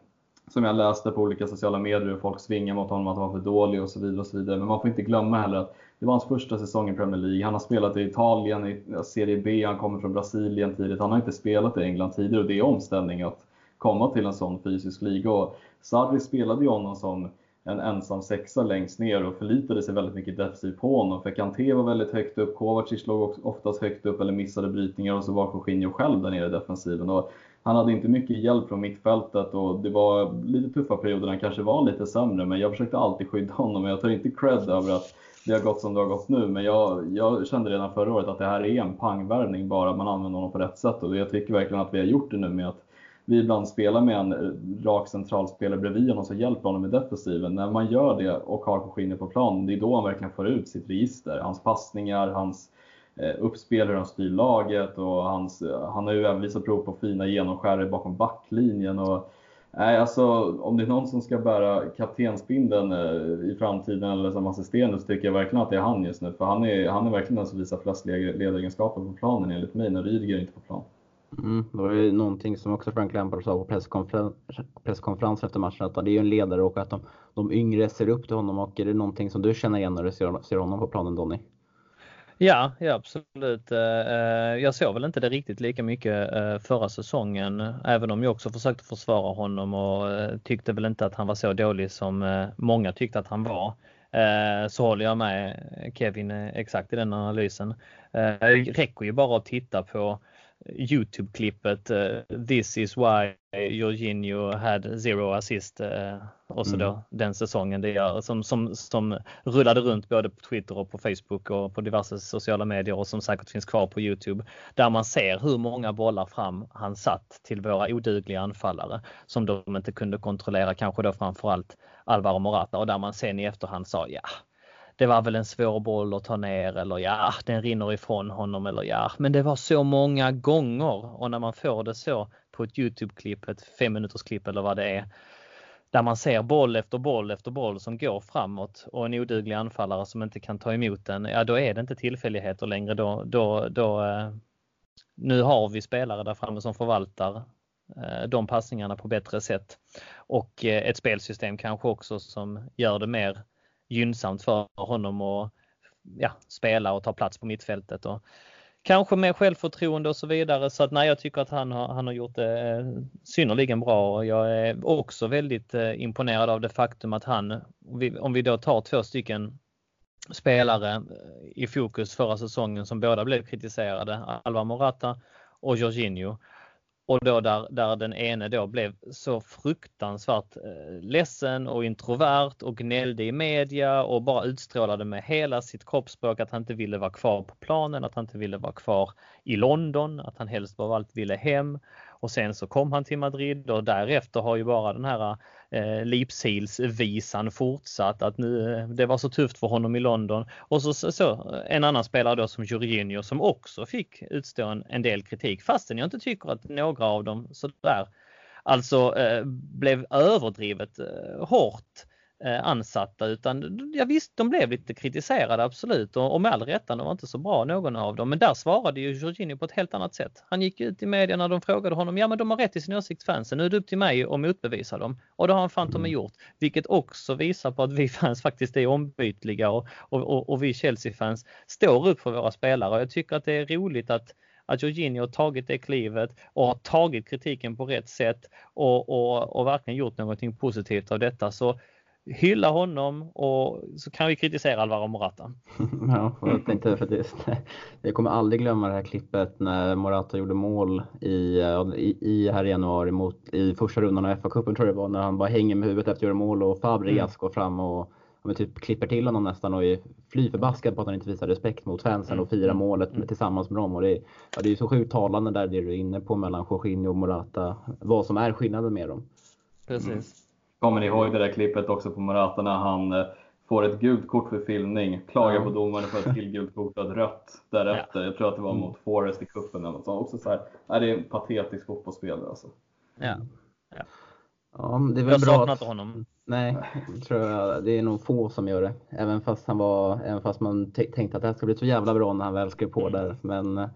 som jag läste på olika sociala medier och folk svingar mot honom att han var för dålig och så vidare. och så vidare. Men man får inte glömma heller att det var hans första säsong i Premier League. Han har spelat i Italien, i Serie B, han kommer från Brasilien tidigt. Han har inte spelat i England tidigare och det är omställning att komma till en sån fysisk liga. Och Sarri spelade ju honom som en ensam sexa längst ner och förlitade sig väldigt mycket defensivt på honom. För Kanté var väldigt högt upp, Kovacic låg oftast högt upp eller missade brytningar och så var Jorginho själv där nere i defensiven. Och han hade inte mycket hjälp från mittfältet och det var lite tuffa perioder han kanske var lite sämre men jag försökte alltid skydda honom och jag tar inte cred över att det har gått som det har gått nu men jag, jag kände redan förra året att det här är en pangvärvning bara man använder honom på rätt sätt och jag tycker verkligen att vi har gjort det nu med att vi ibland spelar med en rak centralspelare bredvid honom som hjälper honom i defensiven. När man gör det och har Jorginho på plan, det är då han verkligen får ut sitt register. Hans passningar, hans Eh, uppspel, hur han styr laget och hans, han har ju även visat prov på fina genomskärare bakom backlinjen. Och, nej, alltså, om det är någon som ska bära kaptensbindeln eh, i framtiden eller som assisterande så tycker jag verkligen att det är han just nu. För han är, han är verkligen den som visar flest ledaregenskaper på planen enligt mig när Rydiger inte på plan. Mm, det var ju någonting som också Frank Lampard sa på presskonferens, presskonferens efter matchen, att det är ju en ledare och att de, de yngre ser upp till honom. Och är det någonting som du känner igen när du ser, ser honom på planen, Donny? Ja, ja absolut. Eh, eh, jag såg väl inte det riktigt lika mycket eh, förra säsongen, även om jag också försökte försvara honom och tyckte väl inte att han var så dålig som många tyckte att han var. Så håller jag med Kevin exakt i den analysen. Det räcker ju bara att titta på Youtube-klippet This is why Jorginho had zero assist och så mm. då den säsongen det gör som, som, som rullade runt både på Twitter och på Facebook och på diverse sociala medier och som säkert finns kvar på Youtube. Där man ser hur många bollar fram han satt till våra odugliga anfallare som de inte kunde kontrollera, kanske då framförallt Alvaro Morata och där man sen i efterhand sa ja, det var väl en svår boll att ta ner eller ja, den rinner ifrån honom eller ja, men det var så många gånger och när man får det så på ett Youtube-klipp, ett fem minuters klipp eller vad det är, där man ser boll efter boll efter boll som går framåt och en oduglig anfallare som inte kan ta emot den, ja då är det inte tillfälligheter längre. Då, då, då, eh, nu har vi spelare där framme som förvaltar eh, de passningarna på bättre sätt och eh, ett spelsystem kanske också som gör det mer gynnsamt för honom att ja, spela och ta plats på mittfältet. Och kanske mer självförtroende och så vidare. Så att nej, jag tycker att han har, han har gjort det eh, synnerligen bra och jag är också väldigt eh, imponerad av det faktum att han, om vi då tar två stycken spelare eh, i fokus förra säsongen som båda blev kritiserade, Alvar Morata och Jorginho och då där, där den ene då blev så fruktansvärt eh, ledsen och introvert och gnällde i media och bara utstrålade med hela sitt kroppsspråk att han inte ville vara kvar på planen, att han inte ville vara kvar i London, att han helst av allt ville hem. Och sen så kom han till Madrid och därefter har ju bara den här eh, Lipsils-visan fortsatt att nu, eh, det var så tufft för honom i London. Och så, så, så en annan spelare då som Jorginho som också fick utstå en, en del kritik fastän jag inte tycker att några av dem sådär alltså eh, blev överdrivet eh, hårt Eh, Eh, ansatta utan ja, visst, de blev lite kritiserade absolut och, och med all rätta, de var inte så bra någon av dem. Men där svarade ju Jorginho på ett helt annat sätt. Han gick ut i media när de frågade honom, ja men de har rätt i sin åsikt fansen, nu är det upp till mig att motbevisa dem. Och det har han fan gjort, vilket också visar på att vi fans faktiskt är ombytliga och, och, och, och vi Chelsea-fans står upp för våra spelare. Och jag tycker att det är roligt att att Jorginho har tagit det klivet och har tagit kritiken på rätt sätt och, och, och verkligen gjort någonting positivt av detta. Så hylla honom och så kan vi kritisera Alvaro Morata. ja, jag tänkte faktiskt, jag kommer aldrig glömma det här klippet när Morata gjorde mål i, i, i här i januari mot, i första rundan av FA-cupen tror jag det var, när han bara hänger med huvudet efter att göra mål och Fabregas mm. går fram och men typ klipper till honom nästan och är fly förbaskad på att han inte visar respekt mot fansen mm. och firar mm. målet med, tillsammans med dem. Och det, är, ja, det är så sjukt talande där det du är inne på mellan Jorginho och Morata, vad som är skillnaden med dem. Precis. Mm. Kommer ni ihåg det där klippet också på Morata när han eh, får ett gult kort för filmning, klagar på domaren för ett till gult kort och ett rött därefter. Ja. Jag tror att det var mot Forest i cupen eller något sånt. Också så här, är det är en patetisk fotbollsspelare alltså. Ja. ja. Ja, det är väl jag bra saknar inte honom. Nej, tror jag. Det är nog få som gör det. Även fast, han var, även fast man tänkte att det här ska bli så jävla bra när han väl skrev på mm. där. Men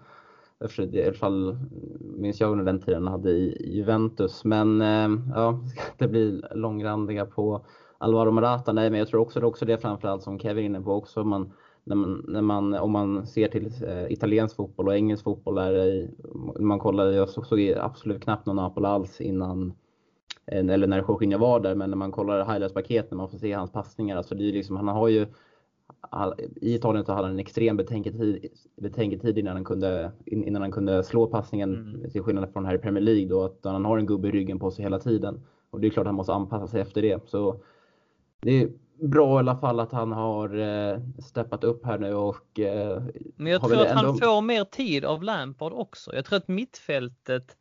det i alla fall minns jag under den tiden hade i Juventus. Men eh, ja, ska inte bli långrandiga på Alvaro Morata. Nej, men jag tror också det är också det framförallt som Kevin är inne på också. Man, när man, när man, om man ser till eh, italiensk fotboll och engelsk fotboll, är i, man kollar, jag såg absolut knappt någon Napoli alls innan eh, eller när Jorginho var där, men när man kollar highlights-paket när man får se hans passningar, alltså det är liksom, han har ju i Italien så hade han en extrem betänketid, betänketid innan, han kunde, innan han kunde slå passningen mm. till skillnad från här i Premier League då att han har en gubbe i ryggen på sig hela tiden. Och det är klart att han måste anpassa sig efter det. Så det är bra i alla fall att han har eh, steppat upp här nu och eh, Men jag tror att ändå... han får mer tid av Lampard också. Jag tror att mittfältet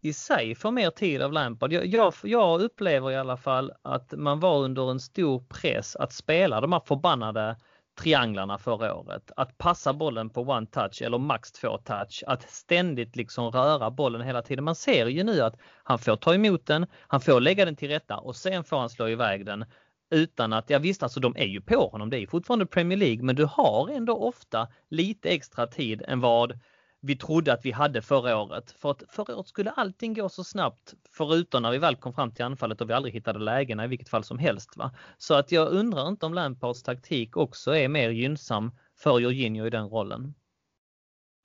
i sig får mer tid av Lampard. Jag, jag, jag, upplever i alla fall att man var under en stor press att spela de här förbannade trianglarna förra året. Att passa bollen på one touch eller max två touch. Att ständigt liksom röra bollen hela tiden. Man ser ju nu att han får ta emot den, han får lägga den till rätta och sen får han slå iväg den utan att, ja visst alltså de är ju på honom, det är fortfarande Premier League men du har ändå ofta lite extra tid än vad vi trodde att vi hade förra året. För att förra året skulle allting gå så snabbt förutom när vi väl kom fram till anfallet och vi aldrig hittade lägena i vilket fall som helst. Va? Så att jag undrar inte om Lampards taktik också är mer gynnsam för Jorginho i den rollen.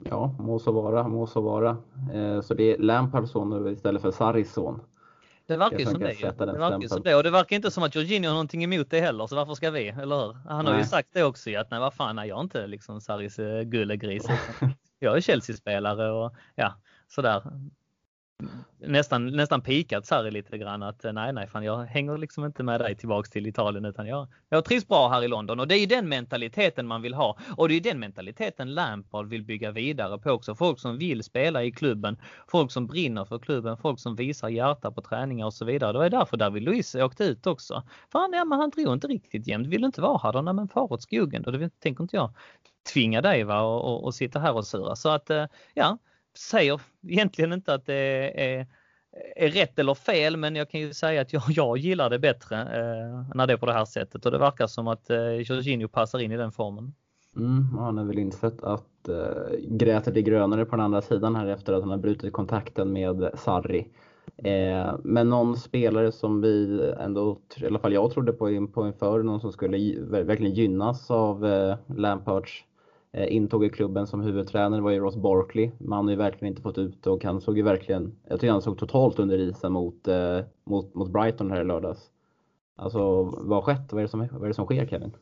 Ja, må så vara, må så vara. Eh, så det är Lampards son istället för Sarris son. Det verkar ju som det. Det verkar som det. Och det verkar inte som att Jorginho har någonting emot det heller, så varför ska vi? Eller hur? Han har nej. ju sagt det också att nej vad fan, nej, jag är inte liksom Sarris eh, gullegris. jag är Chelsea-spelare och ja, sådär nästan, nästan pikat Sarri lite grann att eh, nej, nej, fan jag hänger liksom inte med dig tillbaks till Italien utan jag, jag trivs bra här i London och det är den mentaliteten man vill ha och det är den mentaliteten Lampard vill bygga vidare på också. Folk som vill spela i klubben, folk som brinner för klubben, folk som visar hjärta på träningar och så vidare. Det är därför David Luiz åkte ut också. Fan, ja, men han drog inte riktigt jämnt, vill inte vara här då? Nej, men far åt skogen då. Det tänker inte jag tvinga dig va och, och, och sitta här och sura. Så att eh, ja, säger egentligen inte att det är, är rätt eller fel, men jag kan ju säga att jag, jag gillar det bättre eh, när det är på det här sättet och det verkar som att eh, Jorginho passar in i den formen. Mm, han har väl insett att eh, gräset är grönare på den andra sidan här efter att han har brutit kontakten med Sarri. Eh, men någon spelare som vi ändå, i alla fall jag trodde på, på inför, någon som skulle verkligen gynnas av eh, Lampards Eh, intåg i klubben som huvudtränare var ju Ross Barkley. Men han har ju verkligen inte fått ut och han såg ju verkligen, jag tycker han såg totalt under isen mot, eh, mot, mot Brighton här i lördags. Alltså vad har skett? Vad är det som, vad är det som sker Kevin?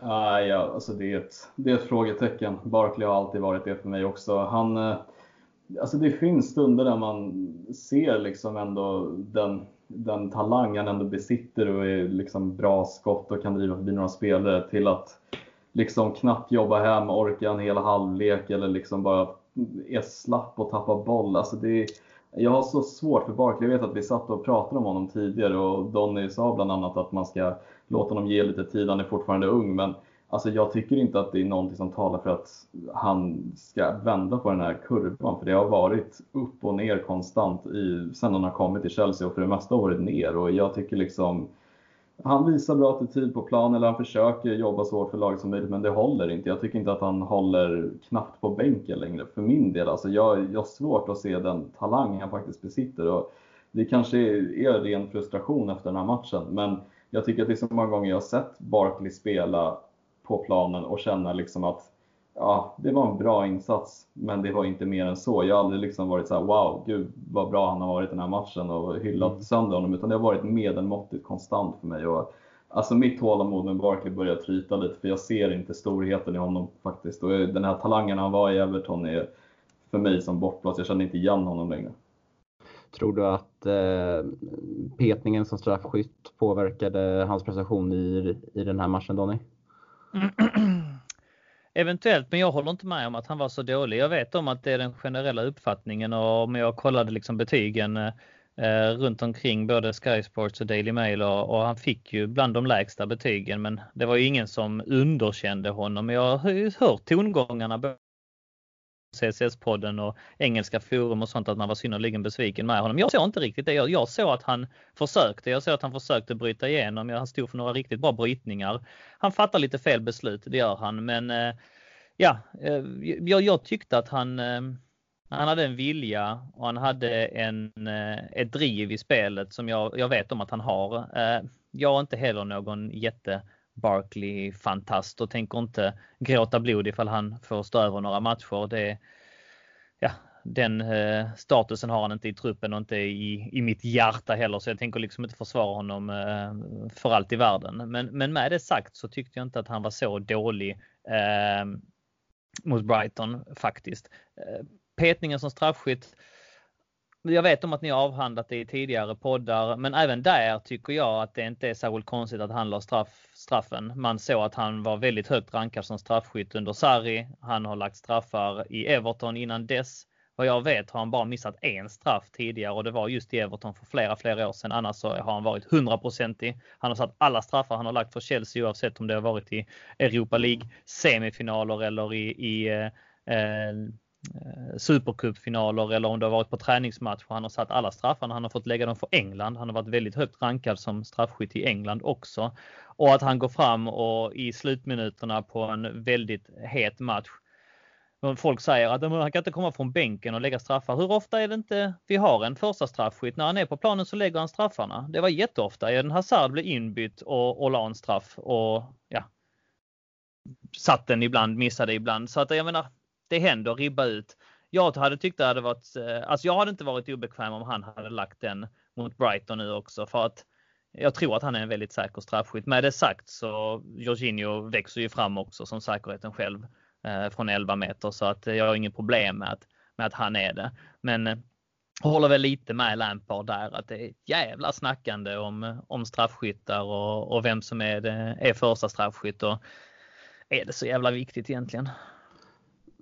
Ah, ja, alltså det, är ett, det är ett frågetecken. Barkley har alltid varit det för mig också. Han, eh, alltså det finns stunder där man ser liksom ändå den, den talang han ändå besitter och är liksom bra skott och kan driva förbi några spelare till att liksom knappt jobba hem, orka en hel halvlek eller liksom bara är slapp och tappar boll. Alltså det, jag har så svårt för Barkley. Jag vet att vi satt och pratade om honom tidigare och Donny sa bland annat att man ska låta honom ge lite tid. Han är fortfarande ung, men alltså jag tycker inte att det är någonting som talar för att han ska vända på den här kurvan. För det har varit upp och ner konstant i, sen han har kommit till Chelsea och för det mesta varit ner. Och jag tycker liksom han visar bra attityd på plan, eller han försöker jobba så hårt för laget som möjligt, men det håller inte. Jag tycker inte att han håller knappt på bänken längre, för min del. Alltså jag, jag har svårt att se den talang han faktiskt besitter. Och det kanske är ren frustration efter den här matchen, men jag tycker att det är så många gånger jag har sett Barkley spela på planen och känna liksom att ja, det var en bra insats, men det var inte mer än så. Jag har aldrig liksom varit så här, wow, gud vad bra han har varit i den här matchen och hyllat mm. sönder honom, utan det har varit medelmåttigt konstant för mig. Och, alltså mitt tålamod med Barkley börjar tryta lite, för jag ser inte storheten i honom faktiskt. Och den här talangen han var i Everton är för mig som bortblåst. Jag känner inte igen honom längre. Tror du att eh, petningen som straffskytt påverkade hans prestation i, i den här matchen, Donny? Eventuellt, men jag håller inte med om att han var så dålig. Jag vet om att det är den generella uppfattningen och om jag kollade liksom betygen eh, runt omkring både Sky Sports och Daily Mail och, och, han fick ju bland de lägsta betygen men det var ju ingen som underkände honom. Jag har ju hört tongångarna CSS-podden och engelska forum och sånt att man var synnerligen besviken med honom. Jag såg inte riktigt det. Jag, jag såg att han försökte. Jag såg att han försökte bryta igenom. Han stod för några riktigt bra brytningar. Han fattar lite fel beslut, det gör han. Men eh, ja, eh, jag, jag tyckte att han eh, han hade en vilja och han hade en, eh, ett driv i spelet som jag, jag vet om att han har. Eh, jag är inte heller någon jätte Barkley-fantast och tänker inte gråta blod ifall han får stå över några matcher. Det, ja, den eh, statusen har han inte i truppen och inte i, i mitt hjärta heller så jag tänker liksom inte försvara honom eh, för allt i världen. Men, men med det sagt så tyckte jag inte att han var så dålig eh, mot Brighton faktiskt. Eh, petningen som straffskytt jag vet om att ni har avhandlat det i tidigare poddar, men även där tycker jag att det inte är särskilt konstigt att han la straff, straffen. Man såg att han var väldigt högt rankad som straffskytt under Sarri. Han har lagt straffar i Everton innan dess. Vad jag vet har han bara missat en straff tidigare och det var just i Everton för flera, flera år sedan. Annars så har han varit 100%. Han har satt alla straffar han har lagt för Chelsea oavsett om det har varit i Europa League semifinaler eller i, i eh, eh Eh, supercupfinaler eller om det har varit på träningsmatcher. Han har satt alla straffarna. Han har fått lägga dem för England. Han har varit väldigt högt rankad som straffskytt i England också. Och att han går fram och i slutminuterna på en väldigt het match. Folk säger att han kan inte komma från bänken och lägga straffar. Hur ofta är det inte vi har en första straffskytt? När han är på planen så lägger han straffarna. Det var jätteofta. Eden Hazard blev inbytt och, och la en straff och ja, satt den ibland, missade ibland. Så att jag menar, det händer, ribba ut. Jag hade tyckt det hade varit, eh, alltså jag hade inte varit obekväm om han hade lagt den mot Brighton nu också för att jag tror att han är en väldigt säker straffskytt. Med det sagt så Jorginho växer ju fram också som säkerheten själv eh, från 11 meter så att jag har inget problem med att, med att han är det. Men eh, håller väl lite med Lampard där att det är ett jävla snackande om, om straffskyttar och, och vem som är, det, är första straffskytt. Och är det så jävla viktigt egentligen?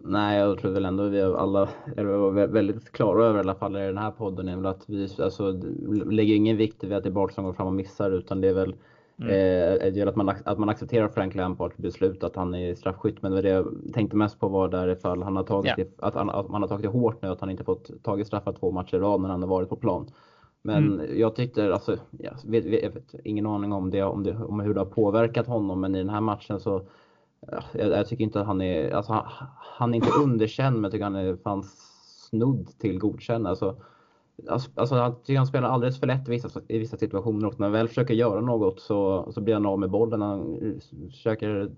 Nej, jag tror väl ändå vi alla är väldigt klara över i alla fall i den här podden är väl att vi alltså, lägger ingen vikt vid att det är Bart som går fram och missar utan det är väl mm. eh, att, man, att man accepterar Frank Lampards beslut att han är straffskytt. Men det jag tänkte mest på var där ifall han har tagit yeah. det, att, han, att man har tagit det hårt nu att han inte fått tagit straffar två matcher i rad när han har varit på plan. Men mm. jag tyckte, alltså, jag vet, vet, ingen aning om, det, om, det, om hur det har påverkat honom, men i den här matchen så jag, jag, tycker inte att han är, alltså han, han är inte underkänd men jag tycker han är fan snudd till godkänd. Alltså, alltså, alltså jag tycker han spelar alldeles för lätt i vissa, i vissa situationer och när han väl försöker göra något så, så blir han av med bollen. Han försöker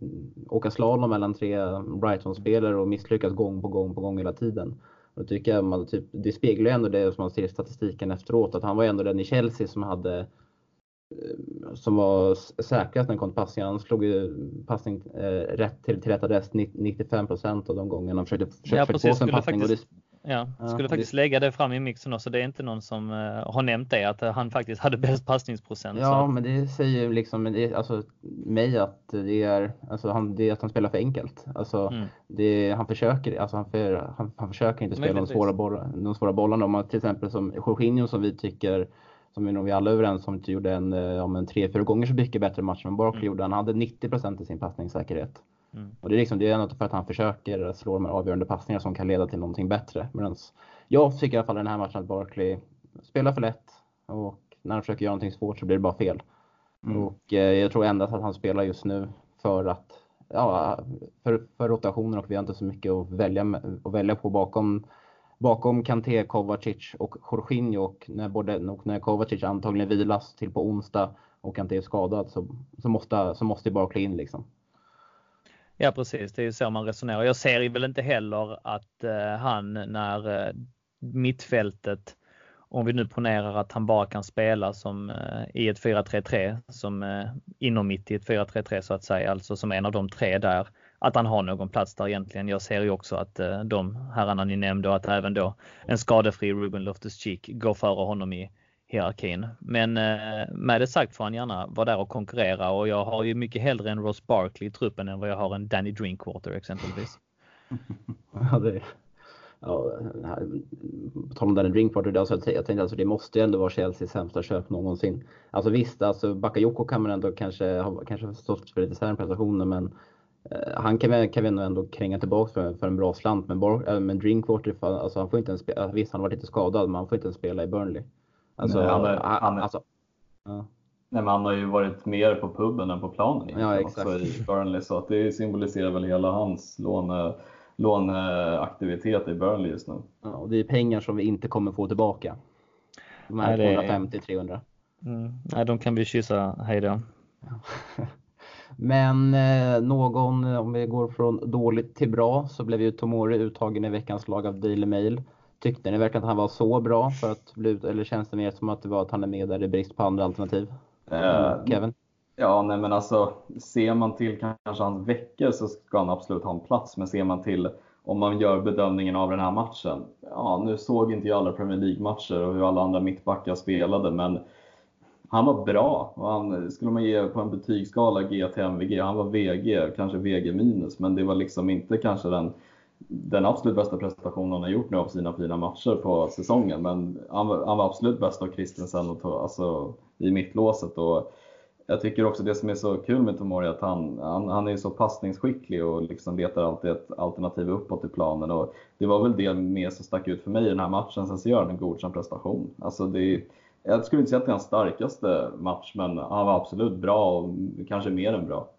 åka slalom mellan tre Brighton-spelare och misslyckas gång på gång på gång hela tiden. Och tycker jag, man, typ, det speglar ju ändå det som man ser i statistiken efteråt, att han var ändå den i Chelsea som hade Eh, som var säkrast när det kom till passning. Han slog passning eh, rätt till, till rätt adress 95 procent av de gångerna han försökte, försökte ja, precis, få en passning. Faktiskt, det, ja, ja, skulle faktiskt det, lägga det fram i mixen också. Det är inte någon som uh, har nämnt det, att han faktiskt hade bäst passningsprocent. Ja, att... men det säger ju liksom det, alltså, mig att det är, alltså, han, det är att han spelar för enkelt. Alltså, mm. det, han, försöker, alltså, han, för, han, han försöker inte spela de svåra, boll, de svåra bollarna. Om man till exempel som Jorginho som vi tycker som vi nog alla är överens om, gjorde en, ja, en tre, fyra gånger så mycket bättre match än Barkley mm. gjorde. Han hade 90% i sin passningssäkerhet. Mm. Och det är liksom, det är något för att han försöker slå de här avgörande passningar som kan leda till någonting bättre. Medan jag tycker i alla fall i den här matchen att Barkley spelar för lätt och när han försöker göra någonting svårt så blir det bara fel. Mm. Och eh, jag tror endast att han spelar just nu för att ja, för, för rotationer och vi har inte så mycket att välja, att välja på bakom bakom Kanté, Kovacic och Jorginho och när, både, och när Kovacic antagligen vilas till på onsdag och Kanté är skadad så, så, måste, så måste det bara in liksom. Ja precis, det är ju så man resonerar. Jag ser väl inte heller att eh, han när eh, mittfältet, om vi nu ponerar att han bara kan spela som eh, i ett 4-3-3, som eh, inom mitt i ett 4-3-3 så att säga, alltså som en av de tre där att han har någon plats där egentligen. Jag ser ju också att eh, de herrarna ni nämnde och att även då en skadefri Ruben Loftus-Cheek går före honom i hierarkin. Men eh, med det sagt får han gärna vara där och konkurrera och jag har ju mycket hellre en Ross Barkley i truppen än vad jag har en Danny Drinkwater exempelvis. ja, det, ja, på tal om Danny Drinkwater, alltså, jag tänkte alltså det måste ju ändå vara Chelseas sämsta köp någonsin. Alltså visst, alltså Bakayoko kan man ändå kanske ha kanske stått för lite sämre prestationer men han kan vi, kan vi ändå kränga tillbaka för, för en bra slant. Men, Bar, äh, men Drinkwater, alltså han får inte ens spela, visst han har varit lite skadad, men han får inte ens spela i Burnley. Alltså, Nej, han, är, han, alltså, ja. Nej, men han har ju varit mer på puben än på planen ja, exakt. också i Burnley. Så att det symboliserar väl hela hans låne, låneaktivitet i Burnley just nu. Ja, och det är pengar som vi inte kommer få tillbaka. De här 250-300. Mm. Nej, de kan vi kyssa hej då. Ja. Men eh, någon, om vi går från dåligt till bra, så blev ju Tomori uttagen i veckans lag av Daily Mail. Tyckte ni verkligen att han var så bra för att bli ut, eller känns det mer som att det var att han är med där i brist på andra alternativ? Uh, Kevin? Ja, nej men alltså ser man till kanske hans veckor så ska han absolut ha en plats. Men ser man till om man gör bedömningen av den här matchen. Ja, nu såg inte jag alla Premier League-matcher och hur alla andra mittbackar spelade, men han var bra. Och han, skulle man ge på en betygsskala G till MVG, han var VG, kanske VG minus, men det var liksom inte kanske den, den absolut bästa prestationen han har gjort nu av sina fina matcher på säsongen. Men han var, han var absolut bäst av Christensen och, alltså, i mittlåset. Och jag tycker också det som är så kul med Tomori att han, han, han är så passningsskicklig och liksom letar alltid ett alternativ uppåt i planen. Och det var väl det mer som stack ut för mig i den här matchen. Sen så gör han en godkänd prestation. Alltså det jag skulle inte säga att det är hans starkaste match, men han var absolut bra och kanske mer än bra.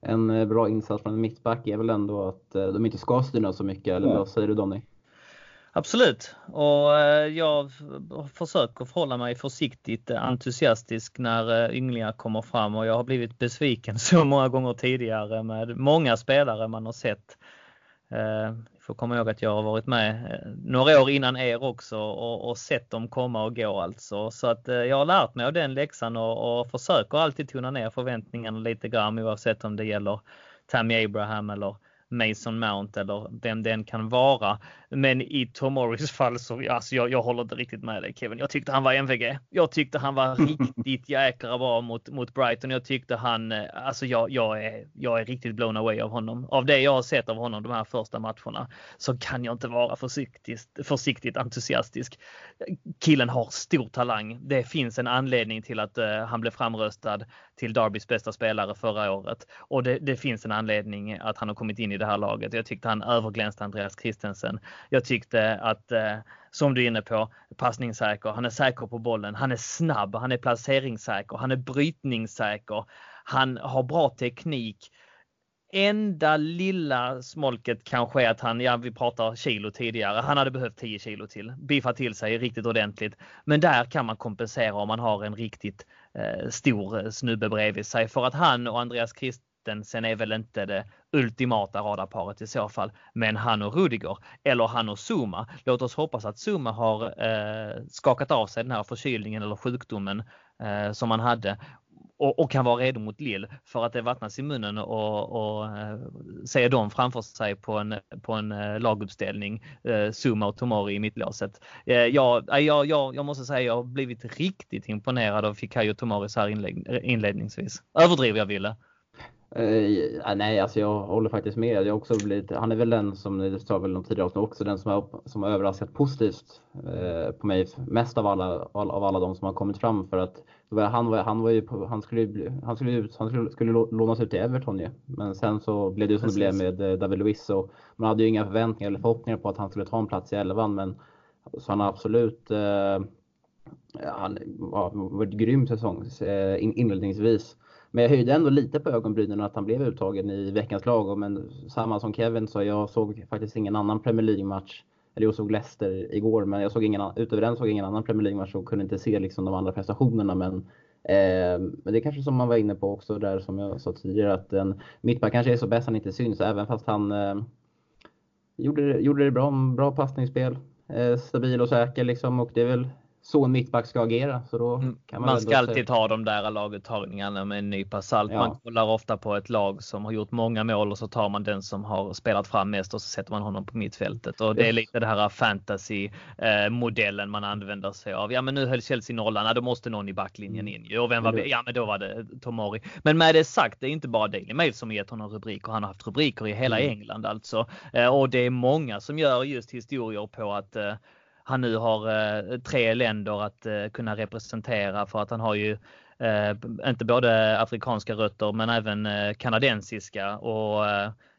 En eh, bra insats från en mittback är väl ändå att eh, de inte ska styra så mycket, eller vad säger du Donny? Absolut, och eh, jag försöker förhålla mig försiktigt entusiastisk när ynglingar kommer fram och jag har blivit besviken så många gånger tidigare med många spelare man har sett Eh, får komma ihåg att jag har varit med eh, några år innan er också och, och sett dem komma och gå alltså. Så att eh, jag har lärt mig av den läxan och, och försöker alltid tona ner förväntningarna lite grann oavsett om det gäller Tammy Abraham eller Mason Mount eller vem den kan vara. Men i Tomoris fall så, alltså jag, jag håller inte riktigt med dig Kevin. Jag tyckte han var MVG. Jag tyckte han var riktigt jäkla bra mot, mot Brighton. Jag tyckte han, eh, alltså jag, jag, är, jag är riktigt blown away av honom. Av det jag har sett av honom de här första matcherna så kan jag inte vara försiktigt, försiktigt entusiastisk. Killen har stor talang. Det finns en anledning till att uh, han blev framröstad till Darbys bästa spelare förra året och det, det finns en anledning att han har kommit in i det här laget. Jag tyckte han överglänste Andreas Christensen. Jag tyckte att, eh, som du är inne på, passningssäker. Han är säker på bollen. Han är snabb. Han är placeringssäker. Han är brytningssäker. Han har bra teknik. Enda lilla smolket kanske är att han, ja vi pratar kilo tidigare, han hade behövt 10 kilo till. Biffa till sig riktigt ordentligt. Men där kan man kompensera om man har en riktigt eh, stor eh, snubbe bredvid sig. För att han och Andreas Christ Sen är väl inte det ultimata radarparet i så fall. Men han och Rudiger eller han och Zuma. Låt oss hoppas att Zuma har eh, skakat av sig den här förkylningen eller sjukdomen eh, som han hade och, och, kan vara redo mot Lill för att det vattnas i munnen och, och eh, se dem framför sig på en, på en eh, laguppställning. Eh, Zuma och Tomori i mittlåset. Eh, jag, eh, jag, jag, jag måste säga jag har blivit riktigt imponerad av Fikayo Tomori så här inled, eh, inledningsvis. Överdriver jag Ville? Uh, nej, alltså jag håller faktiskt med. Jag också blivit, han är väl den som, det sa väl tidigare avsnitt också, den som har, som har överraskat positivt uh, på mig mest av alla, av alla de som har kommit fram. För att han, var, han, var ju, han, skulle, han, skulle, ut, han skulle, skulle lånas ut till Everton ju. Men sen så blev det ju som Precis. det blev med eh, David Luiz. Och man hade ju inga förväntningar eller förhoppningar på att han skulle ta en plats i elvan. Men så han har absolut uh, han har varit grym säsong inledningsvis. Men jag höjde ändå lite på ögonbrynen att han blev uttagen i veckans lag. Men samma som Kevin sa, jag såg faktiskt ingen annan Premier League-match. Eller jag såg Leicester igår, men jag såg ingen, utöver den såg jag ingen annan Premier League-match och kunde inte se liksom de andra prestationerna. Men, eh, men det är kanske som man var inne på också där som jag sa tidigare att en mittback kanske är så bäst han inte syns även fast han eh, gjorde, gjorde det bra, bra passningsspel. Eh, stabil och säker liksom och det är väl så en mittback ska agera. Så då mm. kan man man ska alltid ta de där laguttagningarna med en nypa salt. Ja. Man kollar ofta på ett lag som har gjort många mål och så tar man den som har spelat fram mest och så sätter man honom på mittfältet. Och det är lite det här fantasy modellen man använder sig av. Ja men nu höll Chelsea nollan, ja, då måste någon i backlinjen mm. in. Och vem var? Ja men då var det Tomori. Men med det sagt, det är inte bara Daily Mail som gett honom rubriker. Han har haft rubriker i hela mm. England alltså. Och det är många som gör just historier på att han nu har eh, tre länder att eh, kunna representera för att han har ju eh, inte både afrikanska rötter men även kanadensiska och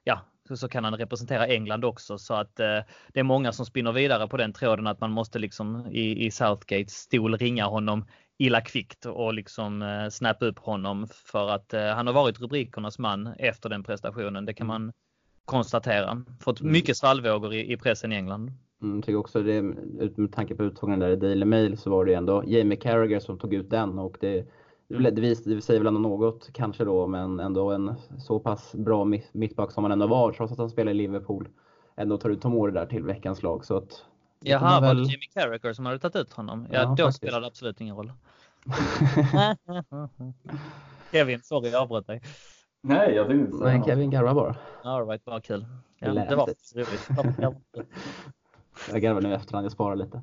ja, så kan han representera England också så att det är många som spinner vidare på den tråden att man måste liksom i, i Southgates stol ringa honom illa kvickt och liksom snappa upp honom för att han har varit rubrikernas man efter den prestationen. Det kan mm. man konstatera. Fått mm. mycket svallvågor i, i pressen i England. Mm, tycker också det, med tanke på uttagningen där i Daily Mail så var det ändå Jamie Carragher som tog ut den och det, det, det säger väl ändå något kanske då, men ändå en så pass bra mittback som han ändå var trots att han spelar i Liverpool. Ändå tar ut Tomori där till veckans lag. Så att, Jaha, väl... var det Jamie Carragher som hade tagit ut honom? Ja, ja då faktiskt. spelar det absolut ingen roll. Kevin, sorry jag avbröt dig. Nej, jag tänkte inte säga Kevin garvar bara. All right, bara kul. Ja, det var roligt. Jag garvar nu efterhand, jag sparar lite.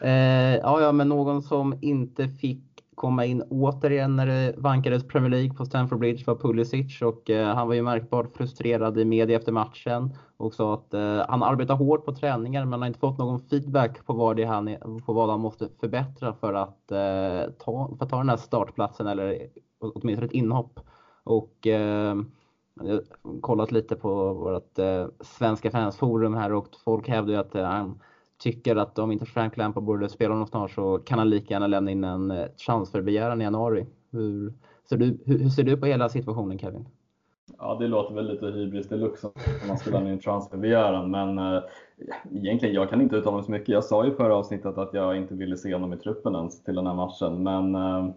eh, ja, ja, men någon som inte fick komma in återigen när det vankades Premier League på Stamford Bridge var Pulisic och eh, han var ju märkbart frustrerad i media efter matchen och sa att eh, han arbetar hårt på träningar men har inte fått någon feedback på vad, det han, på vad han måste förbättra för att, eh, ta, för att ta den här startplatsen eller åtminstone ett inhopp. Och eh, jag har kollat lite på vårt eh, svenska fansforum här och folk hävdar ju att eh, han tycker att om inte Frank Lampard borde spela honom snart så kan han lika gärna lämna in en eh, transferbegäran i januari. Hur ser, du, hur, hur ser du på hela situationen Kevin? Ja, det låter väl lite hybris deluxe om man skulle lämna in transferbegäran, men eh, egentligen, jag kan inte uttala mig så mycket. Jag sa ju förra avsnittet att jag inte ville se honom i truppen ens till den här matchen, men eh,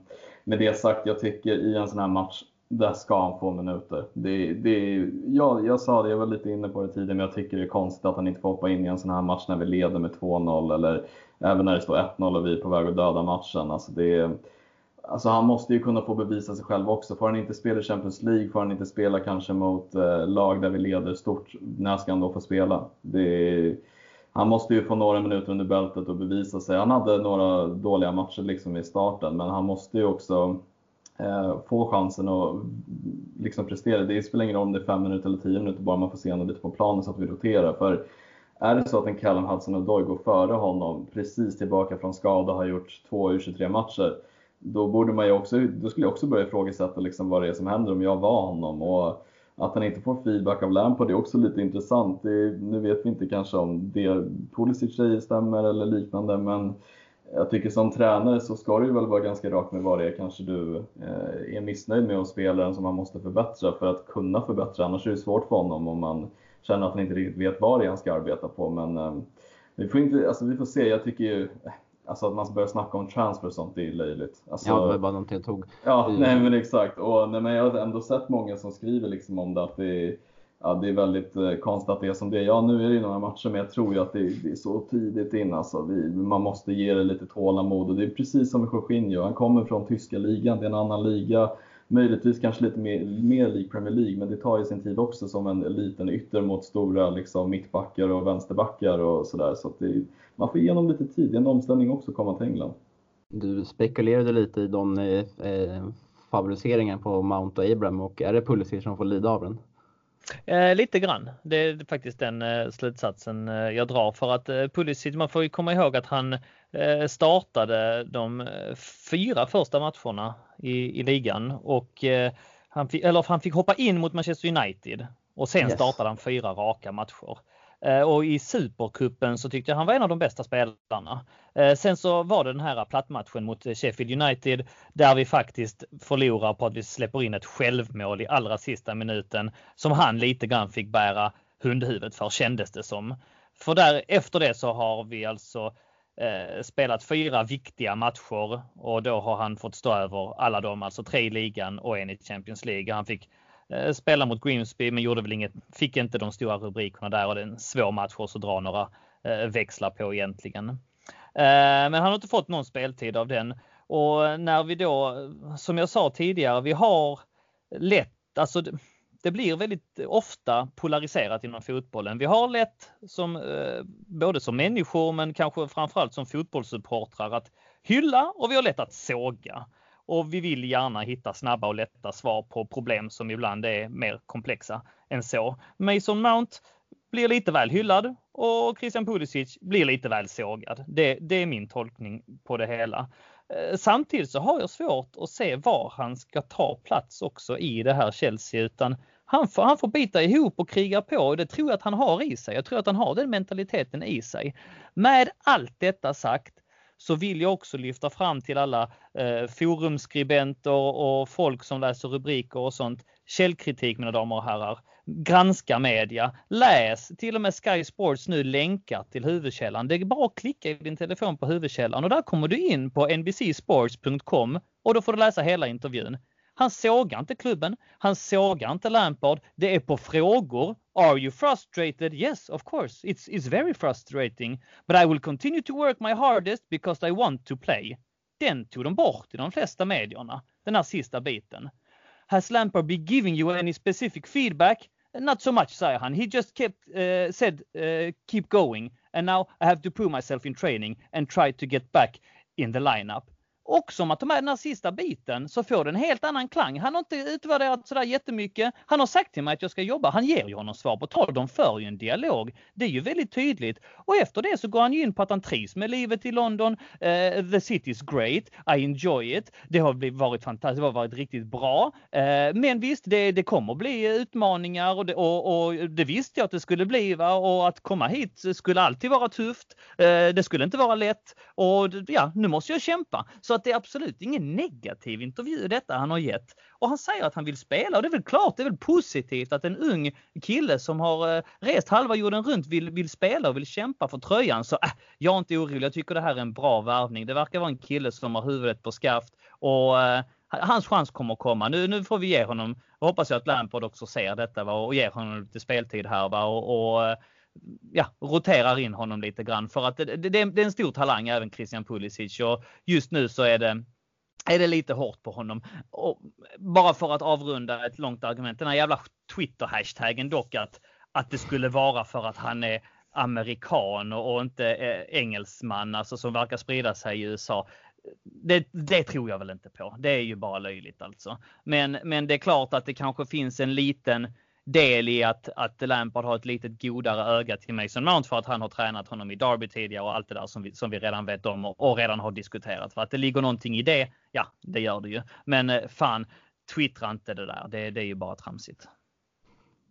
med det sagt, jag tycker i en sån här match, där ska han få minuter. Det, det, jag, jag sa det, jag var lite inne på det tidigare, men jag tycker det är konstigt att han inte får hoppa in i en sån här match när vi leder med 2-0 eller även när det står 1-0 och vi är på väg att döda matchen. Alltså det, Alltså han måste ju kunna få bevisa sig själv också. Får han inte spela i Champions League, får han inte spela kanske mot eh, lag där vi leder stort, när ska han då få spela? Det, han måste ju få några minuter under bältet och bevisa sig. Han hade några dåliga matcher liksom i starten, men han måste ju också Eh, få chansen att liksom prestera. Det spelar ingen roll om det är 5 minuter eller 10 minuter, bara man får se honom lite på planen så att vi roterar. För är det så att en Callum Hudson-Odoi går före honom, precis tillbaka från skada, har gjort två U23-matcher, då borde man ju också, då skulle jag också börja ifrågasätta liksom vad det är som händer om jag var honom. Och att han inte får feedback av Lampard är också lite intressant. Det, nu vet vi inte kanske om det Pulisic säger stämmer eller liknande, men jag tycker som tränare så ska du väl vara ganska rak med vad det är kanske du eh, är missnöjd med hos spelaren som man måste förbättra för att kunna förbättra. Annars är det svårt för honom om man känner att han inte riktigt vet vad det är han ska arbeta på. Men eh, vi, får inte, alltså, vi får se. Jag tycker ju, Alltså att man börjar snacka om transfer och sånt, det är löjligt. Alltså, ja, det var bara någonting jag tog. Ja, nej men exakt. Och, nej, men jag har ändå sett många som skriver liksom om det, att det är, ja, det är väldigt eh, konstigt att det är som det är. Ja, nu är det ju några matcher, men jag tror ju att det, det är så tidigt in. Alltså, vi, man måste ge det lite tålamod och det är precis som med Jorginho. Han kommer från tyska ligan, det är en annan liga. Möjligtvis kanske lite mer, mer lik Premier League, men det tar ju sin tid också som en liten ytter mot stora liksom, mittbackar och vänsterbackar och sådär. Så, så man får ge honom lite tid, det är en omställning också att komma till England. Du spekulerade lite i de eh, eh favoriseringen på Mount och Abraham och är det Pulisic som får lida av den? Eh, lite grann. Det är faktiskt den eh, slutsatsen eh, jag drar för att eh, Pulisic, man får ju komma ihåg att han eh, startade de eh, fyra första matcherna i, i ligan och han, fick, eller han fick hoppa in mot Manchester United och sen yes. startade han fyra raka matcher. Eh, och i Supercupen så tyckte jag han var en av de bästa spelarna. Eh, sen så var det den här plattmatchen mot Sheffield United där vi faktiskt förlorar på att vi släpper in ett självmål i allra sista minuten som han lite grann fick bära hundhuvudet för kändes det som. För där efter det så har vi alltså eh, spelat fyra viktiga matcher och då har han fått stå över alla dem, alltså tre i ligan och en i Champions League. Han fick Eh, spela mot Grimsby men gjorde väl inget, fick inte de stora rubrikerna där och det är en svår match att dra några eh, växlar på egentligen. Eh, men han har inte fått någon speltid av den och när vi då, som jag sa tidigare, vi har lätt, alltså det, det blir väldigt ofta polariserat inom fotbollen. Vi har lätt som både som människor men kanske framförallt som fotbollssupportrar att hylla och vi har lätt att såga och vi vill gärna hitta snabba och lätta svar på problem som ibland är mer komplexa än så. Mason Mount blir lite väl hyllad och Christian Pulisic blir lite väl sågad. Det, det är min tolkning på det hela. Eh, samtidigt så har jag svårt att se var han ska ta plats också i det här Chelsea utan han får, han får bita ihop och kriga på och det tror jag att han har i sig. Jag tror att han har den mentaliteten i sig. Med allt detta sagt så vill jag också lyfta fram till alla eh, forumskribenter och folk som läser rubriker och sånt. Källkritik mina damer och herrar. Granska media. Läs till och med Sky Sports nu länkar till huvudkällan. Det är bara att klicka i din telefon på huvudkällan och där kommer du in på nbcsports.com och då får du läsa hela intervjun. Han sågar inte klubben. Han sågar inte Lampard. Det är på frågor. Are you frustrated? Yes, of course. It's, it's very frustrating. But I will continue to work my hardest because I want to play. Den tog de bort i de flesta medierna. Den här sista biten. Has Lampard been giving you any specific feedback? Not so much, säger han. He just kept, uh, said uh, keep going. And now I have to prove myself in training and try to get back in the lineup också om att tar med den här sista biten så får det en helt annan klang. Han har inte utvärderat sådär jättemycket. Han har sagt till mig att jag ska jobba. Han ger ju honom svar på tal. De för ju en dialog. Det är ju väldigt tydligt. Och efter det så går han ju in på att han trivs med livet i London. Uh, the city is great. I enjoy it. Det har blivit, varit fantastiskt. Det har varit riktigt bra. Uh, men visst, det, det kommer bli utmaningar och det, och, och det visste jag att det skulle bli. Va? Och att komma hit skulle alltid vara tufft. Uh, det skulle inte vara lätt. Och ja, nu måste jag kämpa. Så att det är absolut ingen negativ intervju detta han har gett. Och han säger att han vill spela och det är väl klart, det är väl positivt att en ung kille som har eh, rest halva jorden runt vill, vill spela och vill kämpa för tröjan. Så äh, jag är inte orolig. Jag tycker det här är en bra värvning. Det verkar vara en kille som har huvudet på skaft och äh, hans chans kommer att komma. Nu, nu får vi ge honom, jag hoppas jag att Lampard också ser detta va, och ger honom lite speltid här va, och, och eh, ja, roterar in honom lite grann för att det, det, det, är en stor talang även Christian Pulisic och just nu så är det är det lite hårt på honom. Och bara för att avrunda ett långt argument. Den här jävla Twitter-hashtaggen dock att, att det skulle vara för att han är amerikan och inte engelsman, alltså som verkar sprida sig i USA. Det, det, tror jag väl inte på. Det är ju bara löjligt alltså. Men, men det är klart att det kanske finns en liten del i att, att Lampard har ett litet godare öga till Mason Mount för att han har tränat honom i Derby tidigare och allt det där som vi, som vi redan vet om och, och redan har diskuterat. För att det ligger någonting i det, ja det gör det ju. Men eh, fan, twittra inte det där. Det, det är ju bara tramsigt.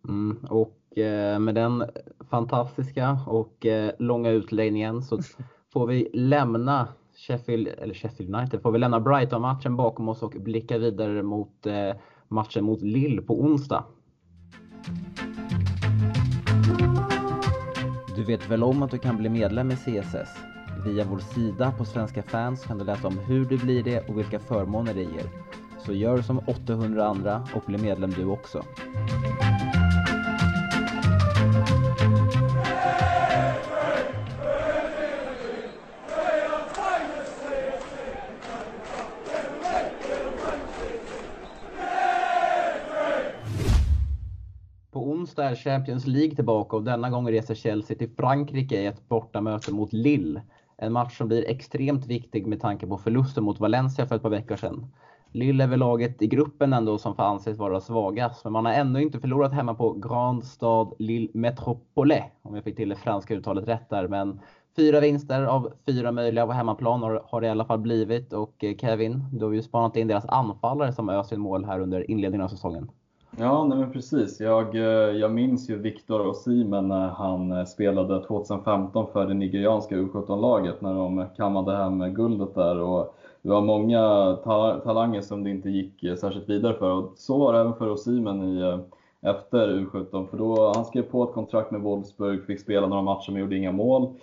Mm, och eh, med den fantastiska och eh, långa utläggningen så får vi lämna Sheffield, eller Sheffield United, får vi lämna Brighton-matchen bakom oss och blicka vidare mot eh, matchen mot Lille på onsdag. Du vet väl om att du kan bli medlem i CSS? Via vår sida på Svenska fans kan du läsa om hur du blir det och vilka förmåner det ger. Så gör som 800 andra och bli medlem du också. Är Champions League tillbaka och denna gång reser Chelsea till Frankrike i ett bortamöte mot Lille. En match som blir extremt viktig med tanke på förlusten mot Valencia för ett par veckor sedan. Lille är väl laget i gruppen ändå som får anses vara svagast, men man har ännu inte förlorat hemma på Grand Stade Lille Métropole, om jag fick till det franska uttalet rätt där. Men fyra vinster av fyra möjliga på hemmaplan har, det i alla fall blivit och eh, Kevin, du har ju spanat in deras anfallare som öser mål här under inledningen av säsongen. Ja, nej men precis. Jag, eh, jag minns ju Viktor Osimhen när han eh, spelade 2015 för det nigerianska U17-laget när de kammade hem guldet där. Och det var många talanger som det inte gick eh, särskilt vidare för. Och så var det även för Osimhen i, efter U17. För då, han skrev på ett kontrakt med Wolfsburg, fick spela några matcher men gjorde inga mål.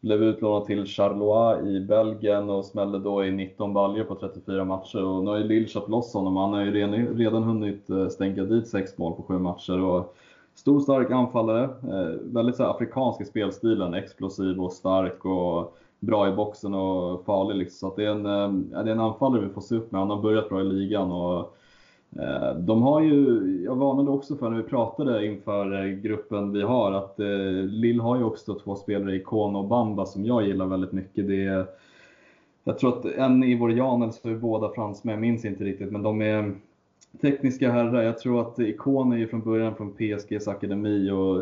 Blev utlånad till Charleroi i Belgien och smällde då i 19 baljor på 34 matcher. Och nu har ju Lille köpt loss honom. Han har ju redan hunnit eh, stänka dit 6 mål på 7 matcher. Och stor stark anfallare. Eh, väldigt så afrikansk i spelstilen. Explosiv och stark och bra i boxen och farlig. Liksom. Så det, är en, eh, det är en anfallare vi får se upp med. Han har börjat bra i ligan. Och Eh, de har ju, jag varnade också för när vi pratade inför eh, gruppen vi har att eh, Lill har ju också två spelare i Kono och Bamba som jag gillar väldigt mycket. Det är, jag tror att en ivorian eller så är båda fransmän, jag minns inte riktigt, men de är tekniska herrar. Jag tror att Ikon är ju från början från PSGs akademi och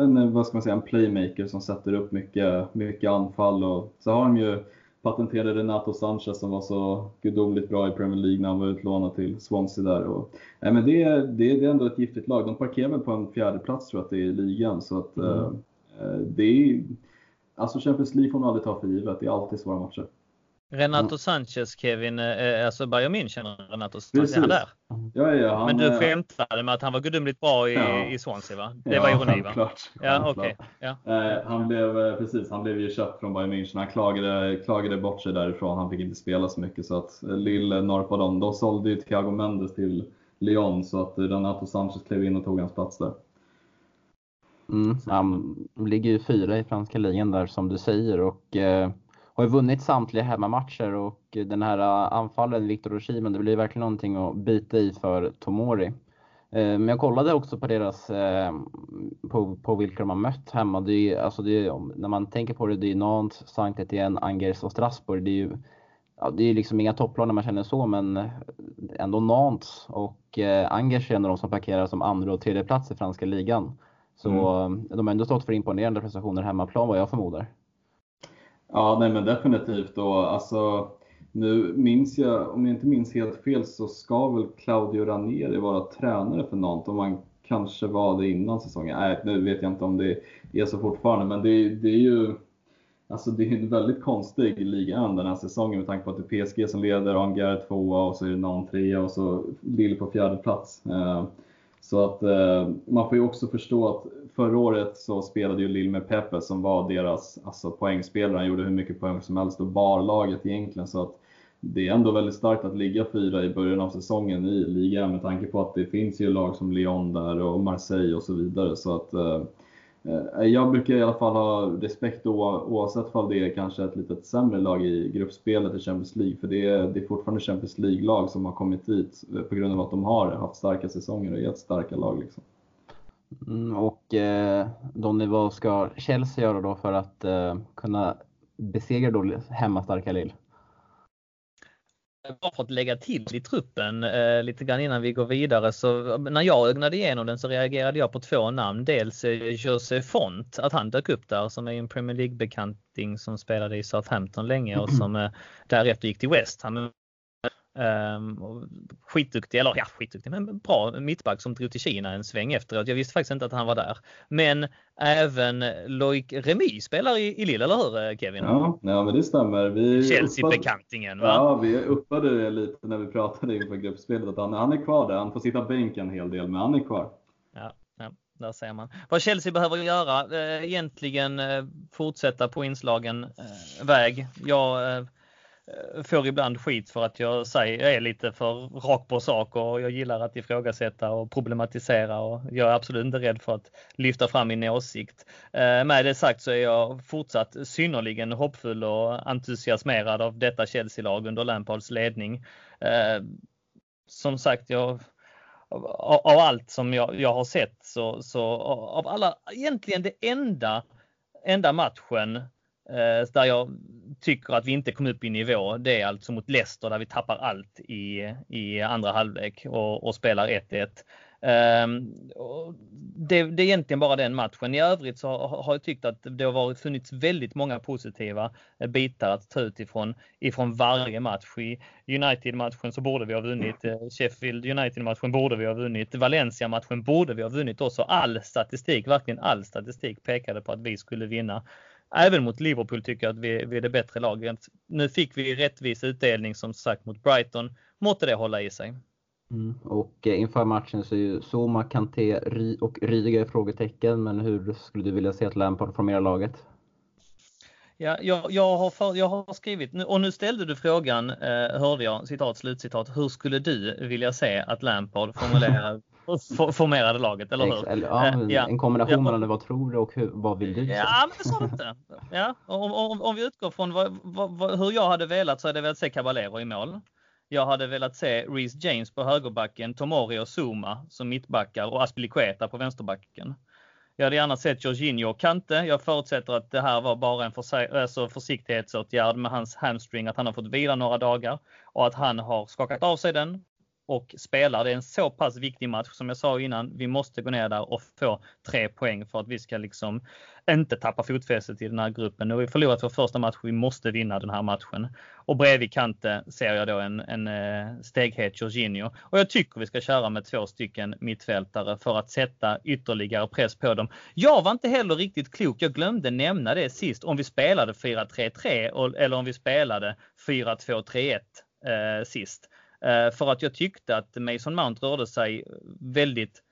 en, vad ska man säga, en playmaker som sätter upp mycket, mycket anfall. Och så har de ju patenterade Renato Sanchez som var så gudomligt bra i Premier League när han var utlånad till Swansea där. Och, nej, men det, det, det är ändå ett giftigt lag. De parkerar väl på en fjärde plats tror jag att det är i ligan. Så att, mm. eh, det är, alltså Champions League får man aldrig ta för givet. Det är alltid svåra matcher. Renato mm. Sanchez, Kevin, eh, alltså Bayern München, Renato Sanchez, är han där? Ja, ja, han, Men du skämtade med att han var gudomligt bra i, ja. i Swansea va? Det ja, var ironi va? Klart, ja, okay. ja. Eh, han blev, eh, precis, han blev ju köpt från Bayern München. Han klagade, klagade bort sig därifrån. Han fick inte spela så mycket så att eh, Lille norpade dem. De sålde ju Thiago Mendes till Lyon så att Renato Sanchez klev in och tog hans plats där. Mm, han ligger ju fyra i franska ligan där som du säger och eh, har ju vunnit samtliga hemmamatcher och den här äh, anfallen, Viktor Oshimen, det blir verkligen någonting att bita i för Tomori. Eh, men jag kollade också på deras, eh, på, på vilka de har mött hemma. Det är, alltså det är, när man tänker på det, det är Nantes, Sankt Etienne, Angers och Strasbourg. Det är ju ja, det är liksom inga topplag när man känner så, men ändå Nantes och eh, Angers är en av de som parkerar som andra och tredje plats i franska ligan. Så mm. de har ändå stått för imponerande prestationer hemmaplan vad jag förmodar. Ja, nej men definitivt. Och alltså, nu minns jag, om jag inte minns helt fel, så ska väl Claudio Ranieri vara tränare för Nantes. Om man kanske var det innan säsongen. Nej, nu vet jag inte om det är så fortfarande, men det, det är ju Alltså det är en väldigt konstig liga den här säsongen med tanke på att det är PSG som leder, Angers tvåa och så är det någon trea och så Lille på fjärde plats. Eh, så att eh, man får ju också förstå att förra året så spelade ju Lille med Pepe som var deras alltså, poängspelare. Han gjorde hur mycket poäng som helst och bar laget egentligen. Så att det är ändå väldigt starkt att ligga fyra i början av säsongen i ligan med tanke på att det finns ju lag som Lyon där och Marseille och så vidare. Så att, eh Eh, jag brukar i alla fall ha respekt oavsett om det är kanske ett lite sämre lag i gruppspelet i Champions League. För det är, det är fortfarande Champions League-lag som har kommit dit eh, på grund av att de har haft starka säsonger och gett starka lag. Liksom. Mm, och eh, Donny, vad ska Chelsea göra då för att eh, kunna besegra då hemmastarka Lille? Bara för att lägga till i truppen eh, lite grann innan vi går vidare så när jag ögnade igenom den så reagerade jag på två namn. Dels eh, Jose Font, att han dök upp där som är en Premier League-bekanting som spelade i Southampton länge och som eh, därefter gick till West Ham. Um, skitduktig, eller ja skitduktig, men bra mittback som drog till Kina en sväng efteråt. Jag visste faktiskt inte att han var där. Men även Loic Remy spelar i, i Lille, eller hur eh, Kevin? Ja, ja men det stämmer. Chelsea-bekantingen va? Ja, vi uppade det lite när vi pratade inför gruppspelet att han, han är kvar där. Han får sitta bänk en hel del, men han är kvar. Ja, ja där ser man. Vad Chelsea behöver göra, eh, egentligen eh, fortsätta på inslagen väg. Jag Eh, Eh, får ibland skit för att jag säger, jag är lite för rak på sak och jag gillar att ifrågasätta och problematisera och jag är absolut inte rädd för att lyfta fram min åsikt. Eh, med det sagt så är jag fortsatt synnerligen hoppfull och entusiasmerad av detta Chelsea-lag under Lampards ledning. Eh, som sagt, jag av allt som jag, jag har sett så, så av alla, egentligen det enda, enda matchen Eh, där jag tycker att vi inte kom upp i nivå, det är alltså mot Leicester där vi tappar allt i, i andra halvlek och, och spelar 1-1. Ehm, det, det, är egentligen bara den matchen. I övrigt så har jag tyckt att det har varit, funnits väldigt många positiva bitar att ta ut ifrån, ifrån varje match. I United-matchen så borde vi ha vunnit. Eh, Sheffield United-matchen borde vi ha vunnit. Valencia-matchen borde vi ha vunnit också. All statistik, verkligen all statistik pekade på att vi skulle vinna även mot Liverpool tycker jag att vi, vi är det bättre laget. Nu fick vi rättvis utdelning som sagt mot Brighton. Måtte det hålla i sig. Mm. Och eh, inför matchen så är ju Zuma, Kanté och Rydiger frågetecken. Men hur skulle du vilja se att Lampard formerar laget? Ja, jag, jag, har för, jag har skrivit, och nu ställde du frågan, eh, hörde jag, citat, slutcitat, hur skulle du vilja se att Lampard formulerar formerade laget, eller hur? Eller, ja, eh, ja, en kombination ja, mellan vad tror du och hur, vad vill du? Ja, men det sa du inte. Ja, om, om, om vi utgår från vad, vad, hur jag hade velat så hade jag velat se Caballero i mål. Jag hade velat se Reece James på högerbacken, Tomori och Zuma som mittbackar och Aspilicueta på vänsterbacken. Jag hade gärna sett Jorginho och Kante. Jag förutsätter att det här var bara en för, alltså försiktighetsåtgärd med hans hamstring, att han har fått vila några dagar och att han har skakat av sig den och spelar. Det är en så pass viktig match som jag sa innan. Vi måste gå ner där och få tre poäng för att vi ska liksom inte tappa fotfästet i den här gruppen. Nu har vi förlorat vår första match. Vi måste vinna den här matchen. Och bredvid Kante ser jag då en, en eh, steghet Jorginho. Och jag tycker vi ska köra med två stycken mittfältare för att sätta ytterligare press på dem. Jag var inte heller riktigt klok. Jag glömde nämna det sist om vi spelade 4-3-3 eller om vi spelade 4-2-3-1 eh, sist. Eh, för att jag tyckte att Mason Mount rörde sig väldigt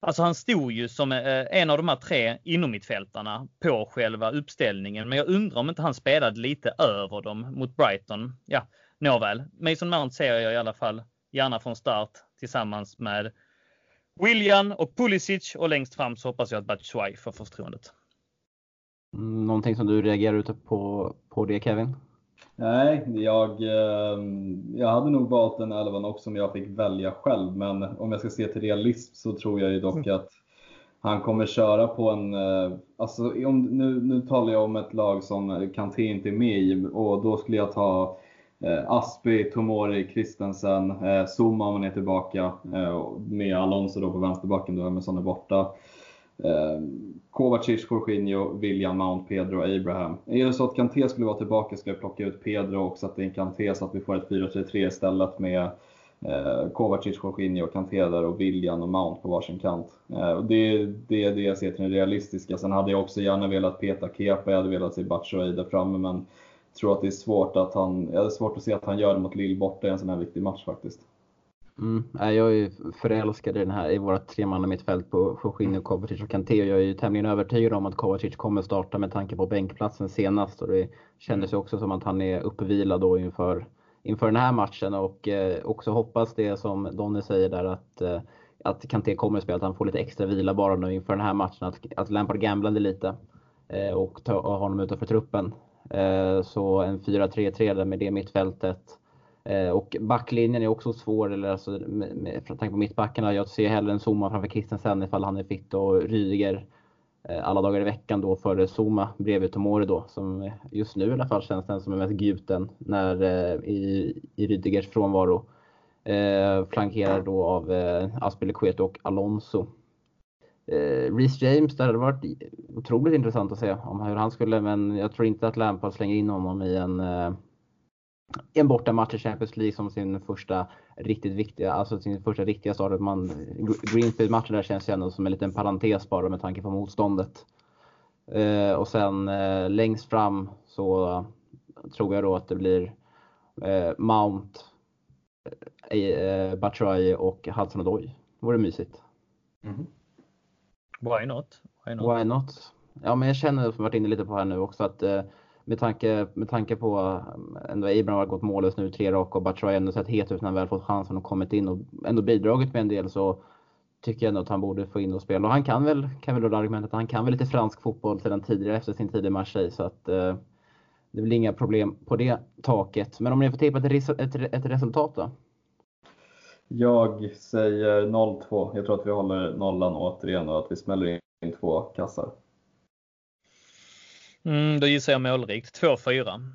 Alltså han stod ju som eh, en av de här tre inommittfältarna på själva uppställningen. Men jag undrar om inte han spelade lite över dem mot Brighton. Ja, nåväl. Mason Mount ser jag i alla fall gärna från start tillsammans med William och Pulisic och längst fram så hoppas jag att Batshuay får förtroendet. Mm, någonting som du reagerar ute på, på det Kevin? Nej, jag, ehm, jag hade nog valt den elvan också om jag fick välja själv. Men om jag ska se till realism så tror jag ju dock mm. att han kommer köra på en... Eh, alltså, om, nu, nu talar jag om ett lag som Kanté inte är med i och då skulle jag ta eh, Aspi, Tomori, Christensen, eh, Zuma om han är tillbaka eh, med Alonso då på vänsterbacken då Emerson är borta. Kovacic, Jorginho, William, Mount, Pedro och Abraham. Är det så att Kanté skulle vara tillbaka ska jag plocka ut Pedro och sätta in Kanté så att vi får ett 4-3-3 istället med eh, Kovacic, Jorginho, Kanté där och William och Mount på varsin kant. Eh, det, det är det jag ser till det realistiska. Sen hade jag också gärna velat peta Kepa, jag hade velat se Batshuayi där framme, men jag tror att det är svårt att han, jag är svårt att se att han gör det mot Lill borta i en sån här viktig match faktiskt. Mm. Jag är ju förälskad i den här, i våra tre man mittfält på Jorginho, Kovacic och Kanté. Jag är ju tämligen övertygad om att Kovacic kommer starta med tanke på bänkplatsen senast och det kändes ju också som att han är uppvilad då inför, inför den här matchen och eh, också hoppas det som Donny säger där att eh, att Kanté kommer att spela, att han får lite extra vila bara nu inför den här matchen. Att, att Lampard gamblade lite eh, och ta honom utanför truppen. Eh, så en 4-3-3 med det mittfältet Eh, och backlinjen är också svår, eller alltså, med, med, med tanke på mittbackarna. Jag ser hellre en Zuma framför Christensen ifall han är fit och Rydiger eh, alla dagar i veckan då före Zuma bredvid Tomori då som just nu i alla fall känns den som är mest gjuten när, eh, i, i Rydigers frånvaro. Eh, flankerad då av eh, Aspilicueta och Alonso. Eh, Reece James, det hade varit otroligt intressant att se om hur han skulle, men jag tror inte att Lampard slänger in honom i en eh, en bortamatch i Champions League som sin första riktigt viktiga, alltså sin första riktiga start. Man, Greenfield-matchen där känns ju ändå som en liten parentes bara med tanke på motståndet. Eh, och sen eh, längst fram så tror jag då att det blir eh, Mount, eh, eh Batshuayi och Hudson Odoi. Vore mysigt. Mm. Why not? Why not? Why not? Ja, men jag känner, som varit inne lite på här nu också, att eh, med tanke, med tanke på att ändå Abraham har gått mållös nu tre raka och Batshuayi ändå sett het ut när han väl fått chansen och kommit in och ändå bidragit med en del så tycker jag ändå att han borde få in och spela. Och han kan väl, kan väl då argumentet han kan väl lite fransk fotboll sedan tidigare efter sin tid i Marseille så att eh, det blir inga problem på det taket. Men om ni får tippa ett, ett, ett resultat då? Jag säger 0-2. Jag tror att vi håller nollan återigen och att vi smäller in två kassar. Mm, då gissar jag målrikt. 2-4.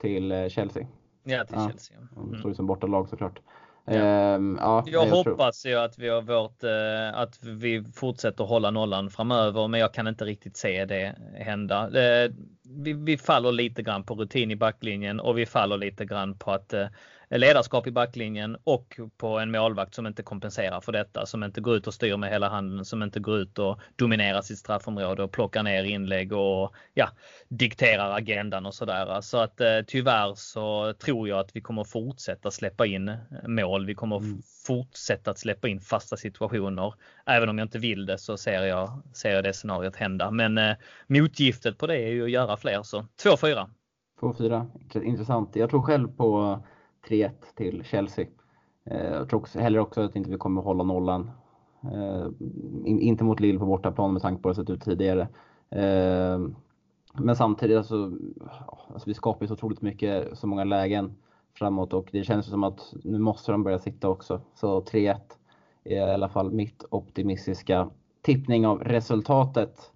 Till eh, Chelsea? Ja, till ja. Chelsea. Mm. Så som bortalag såklart. Ja. Ehm, ja, jag, jag hoppas tror... ju att vi har vårt, eh, att vi fortsätter hålla nollan framöver, men jag kan inte riktigt se det hända. Eh, vi, vi faller lite grann på rutin i backlinjen och vi faller lite grann på att eh, ledarskap i backlinjen och på en målvakt som inte kompenserar för detta, som inte går ut och styr med hela handen, som inte går ut och dominerar sitt straffområde och plockar ner inlägg och ja, dikterar agendan och sådär. Så att eh, tyvärr så tror jag att vi kommer fortsätta släppa in mål. Vi kommer mm. fortsätta att släppa in fasta situationer. Även om jag inte vill det så ser jag, ser jag det scenariot hända. Men eh, motgiftet på det är ju att göra fler så 2-4. 2-4, intressant. Jag tror själv på 3-1 till Chelsea. Eh, jag tror också, heller också att inte vi kommer hålla nollan. Eh, inte mot Lille på bortaplan med tanke på hur det sett ut tidigare. Eh, men samtidigt, alltså, alltså vi skapar ju så otroligt mycket, så många lägen framåt och det känns som att nu måste de börja sitta också. Så 3-1 är i alla fall mitt optimistiska tippning av resultatet.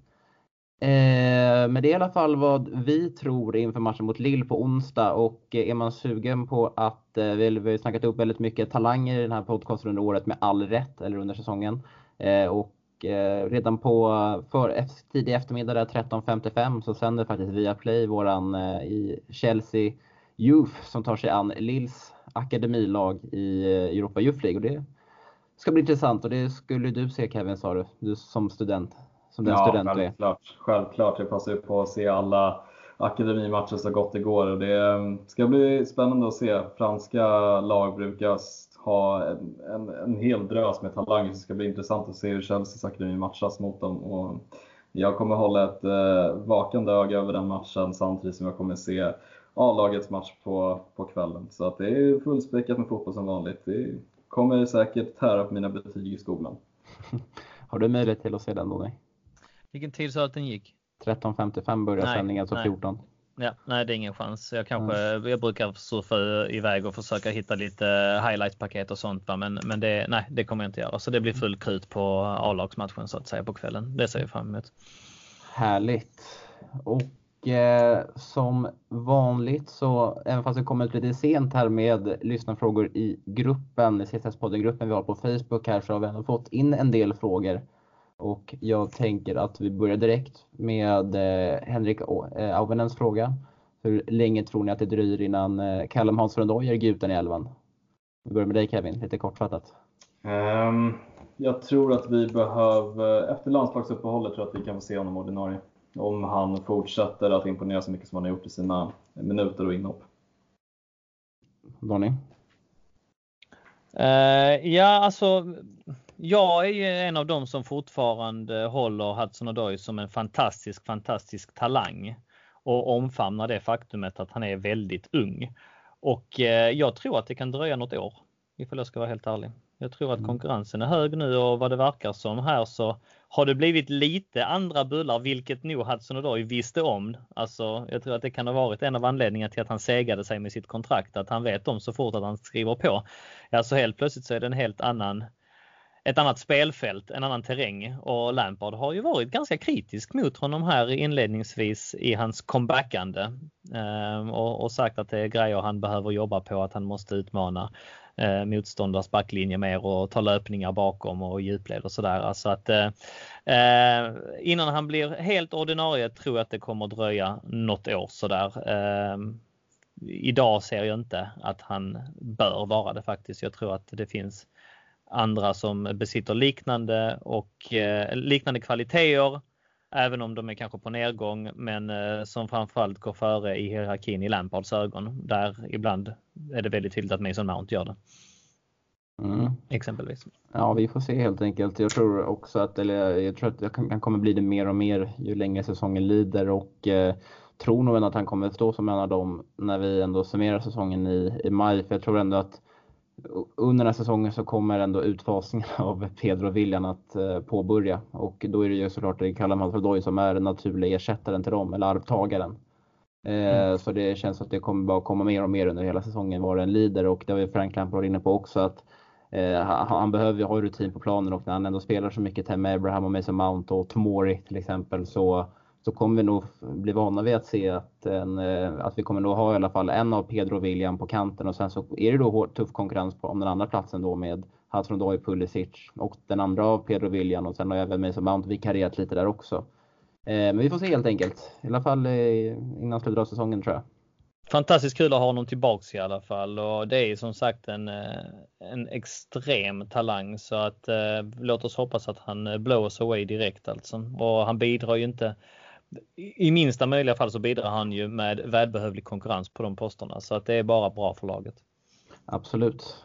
Eh, men det är i alla fall vad vi tror inför matchen mot Lille på onsdag och eh, är man sugen på att, eh, vi har snackat upp väldigt mycket talanger i den här podcasten under året med all rätt, eller under säsongen. Eh, och eh, redan på för, tidig eftermiddag där 13.55 så sänder faktiskt Viaplay våran eh, i Chelsea Youth som tar sig an Lills akademilag i eh, Europa Youth League. Och det ska bli intressant och det skulle du se Kevin sa du, du som student som den ja, student självklart, självklart. Jag passar ju på att se alla akademimatcher så gott det går. Och det mm, ska bli spännande att se. Franska lag brukar ha en, en, en hel drös med talanger, så det ska bli intressant att se hur Chelseas akademi matchas mot dem. Och jag kommer hålla ett eh, vakande öga över den matchen samtidigt som jag kommer se A-lagets match på, på kvällen. Så att det är fullspäckat med fotboll som vanligt. Det kommer säkert tära på mina betyg i skolan. Har du möjlighet till att se den då? Vilken tid sa du att den gick? 13.55 börjar nej, sändningen, alltså nej. 14. Ja, nej, det är ingen chans. Jag kanske, mm. jag brukar surfa iväg och försöka hitta lite highlight-paket och sånt. Va? Men, men det, nej, det kommer jag inte göra. Så det blir full krut på A-lagsmatchen så att säga på kvällen. Det ser jag fram emot. Härligt. Och eh, som vanligt så, även fast vi kommer ut lite sent här med lyssnarfrågor i gruppen, CSS-podden-gruppen vi har på Facebook här, så har vi ändå fått in en del frågor och jag tänker att vi börjar direkt med eh, Henrik eh, Auvenens fråga. Hur länge tror ni att det dröjer innan eh, Callum Hansson-Odoi är gjuten i elvan? Vi börjar med dig Kevin, lite kortfattat. Um, jag tror att vi behöver, efter landslagsuppehållet tror jag att vi kan få se honom ordinarie. Om han fortsätter att imponera så mycket som han har gjort i sina minuter och inhopp. Donny? Uh, ja, alltså jag är ju en av dem som fortfarande håller Hudson Odoi som en fantastisk, fantastisk talang och omfamnar det faktumet att han är väldigt ung. Och eh, jag tror att det kan dröja något år, ifall jag ska vara helt ärlig. Jag tror att mm. konkurrensen är hög nu och vad det verkar som här så har det blivit lite andra bullar, vilket nog Hudson Odoi visste om. Alltså, jag tror att det kan ha varit en av anledningarna till att han segade sig med sitt kontrakt, att han vet om så fort att han skriver på. Alltså helt plötsligt så är det en helt annan ett annat spelfält, en annan terräng och Lampard har ju varit ganska kritisk mot honom här inledningsvis i hans comebackande ehm, och, och sagt att det är grejer han behöver jobba på, att han måste utmana eh, motståndars backlinje mer och ta löpningar bakom och djupled och sådär. Alltså att eh, eh, innan han blir helt ordinarie tror jag att det kommer dröja något år sådär. Eh, idag ser jag inte att han bör vara det faktiskt. Jag tror att det finns andra som besitter liknande och eh, liknande kvaliteter, även om de är kanske på nedgång, men eh, som framförallt går före i hierarkin i Lampards ögon. Där ibland är det väldigt tydligt att Mason Mount gör det. Mm. Exempelvis. Ja, vi får se helt enkelt. Jag tror också att, eller jag tror att han kommer bli det mer och mer ju längre säsongen lider och eh, tror nog att han kommer stå som en av dem när vi ändå summerar säsongen i, i maj. För jag tror ändå att under den här säsongen så kommer ändå utfasningen av Pedro William att eh, påbörja och då är det ju såklart man för som är den naturliga ersättaren till dem eller arvtagaren. Eh, mm. Så det känns att det kommer bara komma mer och mer under hela säsongen vad den lider och det har ju Frank Lampard inne på också att eh, han behöver ju ha rutin på planen och när han ändå spelar så mycket med Abraham och Mason Mount och Tomori till exempel så så kommer vi nog bli vana vid att se att, en, eh, att vi kommer nog ha i alla fall en av Pedro och William på kanten och sen så är det då hård, tuff konkurrens på, om den andra platsen då med Hudson Odoi, Pulisic och den andra av Pedro och William och sen har även Mason Mount vikarierat lite där också. Eh, men vi får se helt enkelt. I alla fall eh, innan slutet av säsongen tror jag. Fantastiskt kul att ha honom tillbaks i alla fall och det är som sagt en, eh, en extrem talang så att eh, låt oss hoppas att han eh, blows away direkt alltså. Och han bidrar ju inte i minsta möjliga fall så bidrar han ju med välbehövlig konkurrens på de posterna så att det är bara bra för laget. Absolut.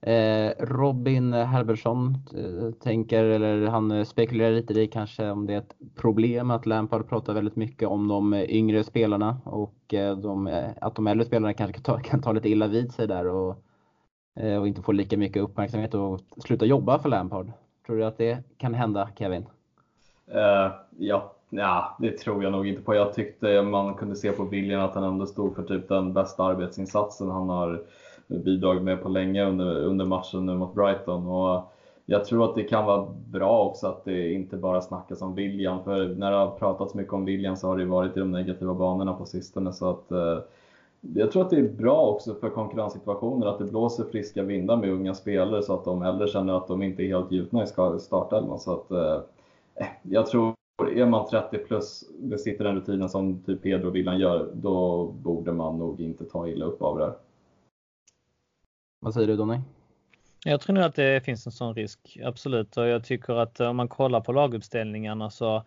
Eh, Robin Herbersson eh, tänker, eller han spekulerar lite i kanske om det är ett problem att Lampard pratar väldigt mycket om de yngre spelarna och eh, de, eh, att de äldre spelarna kanske kan ta, kan ta lite illa vid sig där och, eh, och inte få lika mycket uppmärksamhet och sluta jobba för Lampard. Tror du att det kan hända Kevin? Uh, ja, Ja, det tror jag nog inte på. Jag tyckte man kunde se på William att han ändå stod för typ den bästa arbetsinsatsen han har bidragit med på länge under, under matchen nu mot Brighton. Och jag tror att det kan vara bra också att det inte bara snackas om William, för när det har pratats mycket om William så har det varit i de negativa banorna på sistone. Så att, eh, jag tror att det är bra också för konkurrenssituationer att det blåser friska vindar med unga spelare så att de äldre känner att de inte är helt gjutna i startelvan. Så att, eh, jag tror är man 30 plus, besitter den rutinen som typ Pedro och Villan gör, då borde man nog inte ta illa upp av det här. Vad säger du Donny? Jag tror nog att det finns en sån risk, absolut. Och jag tycker att om man kollar på laguppställningarna så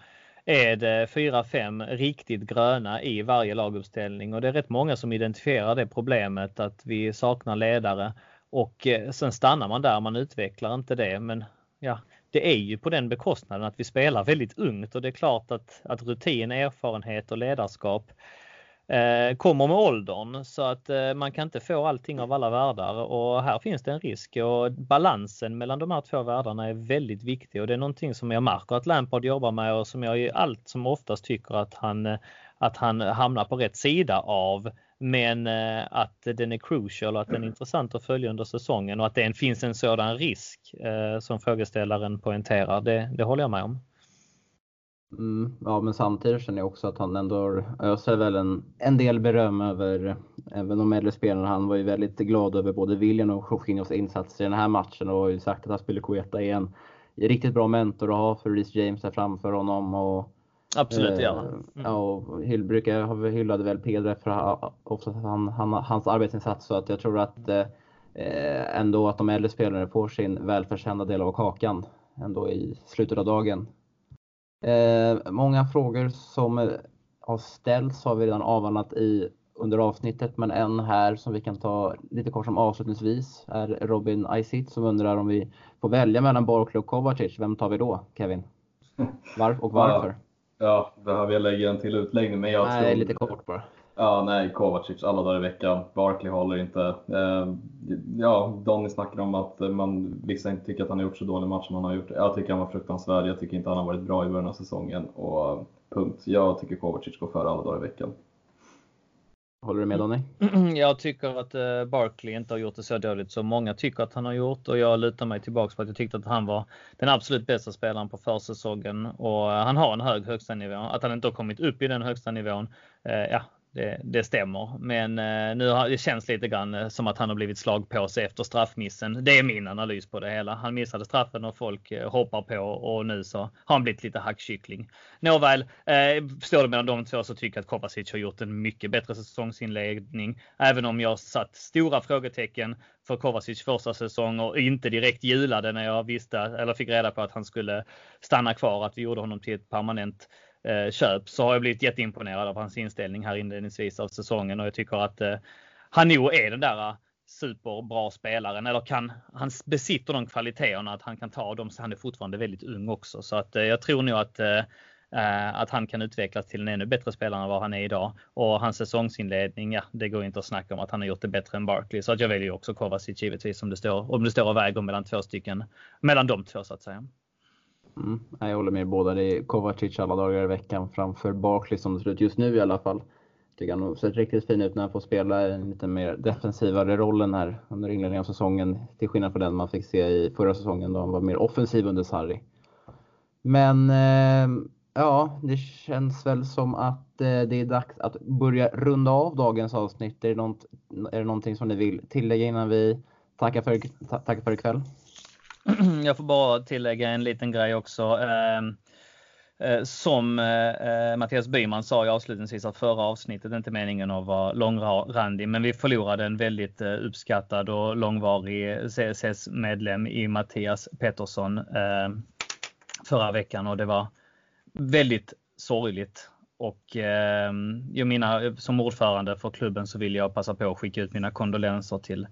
är det 4-5 riktigt gröna i varje laguppställning och det är rätt många som identifierar det problemet att vi saknar ledare och eh, sen stannar man där, man utvecklar inte det. Men ja, det är ju på den bekostnaden att vi spelar väldigt ungt och det är klart att, att rutin, erfarenhet och ledarskap eh, kommer med åldern. Så att eh, man kan inte få allting av alla världar och här finns det en risk och balansen mellan de här två världarna är väldigt viktig och det är någonting som jag märker att Lampard jobbar med och som jag i allt som oftast tycker att han, eh, att han hamnar på rätt sida av men eh, att den är crucial och att den är intressant att följa under säsongen och att det finns en sådan risk eh, som frågeställaren poängterar, det, det håller jag med om. Mm, ja, men samtidigt känner jag också att han ändå öser väl en, en del beröm över även de äldre spelarna. Han var ju väldigt glad över både William och Jorginhos insatser i den här matchen och har ju sagt att han skulle Aspilicueta är en riktigt bra mentor att ha för Reece James där framför honom. Och Absolut, ja. Mm. Ja, och Hyll brukar, hyllade väl Pedro för han, han, hans arbetsinsats så att jag tror att eh, eh, ändå att de äldre spelarna får sin välförtjänta del av kakan ändå i slutet av dagen. Eh, många frågor som har ställts har vi redan avhandlat i under avsnittet, men en här som vi kan ta lite kort som avslutningsvis är Robin Aisit som undrar om vi får välja mellan Barkley och Kovacic. Vem tar vi då, Kevin? Var och varför? Ja, behöver jag lägga en till utläggning? Men jag nej, tror... lite kort bara. Ja, nej, Kovacic alla dagar i veckan. Barkley håller inte. Eh, ja, Donny snackade om att man, vissa inte tycker att han har gjort så dålig match som han har gjort. Jag tycker han var fruktansvärd. Jag tycker inte han har varit bra i början av säsongen. Och punkt. Jag tycker Kovacic går före alla dagar i veckan. Håller du med Donny? Mm, mm, jag tycker att eh, Barkley inte har gjort det så dåligt som många tycker att han har gjort och jag lutar mig tillbaks på att jag tyckte att han var den absolut bästa spelaren på försäsongen och eh, han har en hög högsta nivå. Att han inte har kommit upp i den högsta nivån, eh, ja, det, det, stämmer. Men eh, nu har det känns lite grann eh, som att han har blivit slag på sig efter straffmissen. Det är min analys på det hela. Han missade straffen och folk eh, hoppar på och nu så har han blivit lite hackkyckling. Nåväl, eh, står det mellan de två så tycker jag att Kovacic har gjort en mycket bättre säsongsinledning. Även om jag satt stora frågetecken för Kovacic första säsong och inte direkt julade när jag visste eller fick reda på att han skulle stanna kvar, att vi gjorde honom till ett permanent eh, köp så har jag blivit jätteimponerad av hans inställning här inledningsvis av säsongen och jag tycker att eh, han nog är den där eh, superbra spelaren eller kan han besitter de kvaliteterna att han kan ta dem så han är fortfarande väldigt ung också så att eh, jag tror nog att eh, eh, att han kan utvecklas till en ännu bättre spelare än vad han är idag. Och hans säsongsinledning, ja, det går inte att snacka om att han har gjort det bättre än Barkley. Så att jag väljer också Kovacic givetvis om det står, om det står och väger mellan två stycken, mellan de två så att säga. Mm, jag håller med båda. Det är Kovacic alla dagar i veckan framför Barkley som det ser ut just nu i alla fall. Tycker han har sett riktigt fin ut när han får spela en lite mer defensivare rollen här under inledningen av säsongen. Till skillnad från den man fick se i förra säsongen då han var mer offensiv under Sarri. Men eh, ja, det känns väl som att eh, det är dags att börja runda av dagens avsnitt. Är det, något, är det någonting som ni vill tillägga innan vi tackar för, tackar för ikväll? Jag får bara tillägga en liten grej också. Ehm, eh, som eh, eh, Mattias Byman sa i avslutningsvis av förra avsnittet, inte meningen att vara långrandig, men vi förlorade en väldigt uppskattad och långvarig CSS-medlem i Mattias Pettersson ehm, förra veckan och det var väldigt sorgligt. Och eh, jag menar, som ordförande för klubben så vill jag passa på att skicka ut mina kondolenser till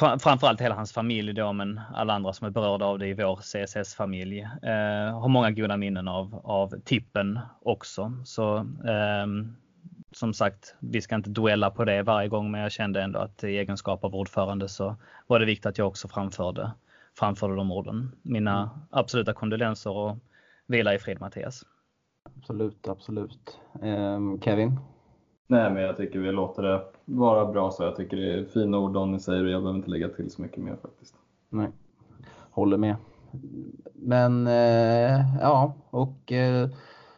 framförallt hela hans familj då, men alla andra som är berörda av det i vår CSS-familj. Eh, har många goda minnen av, av tippen också. Så eh, som sagt, vi ska inte duella på det varje gång, men jag kände ändå att i egenskap av ordförande så var det viktigt att jag också framförde, framförde de orden. Mina mm. absoluta kondolenser och vila i fred Mattias. Absolut, absolut. Eh, Kevin? Nej, men jag tycker vi låter det vara bra så. Jag tycker det är fina ord Donny säger och jag behöver inte lägga till så mycket mer faktiskt. Nej, håller med. Men eh, ja, och eh,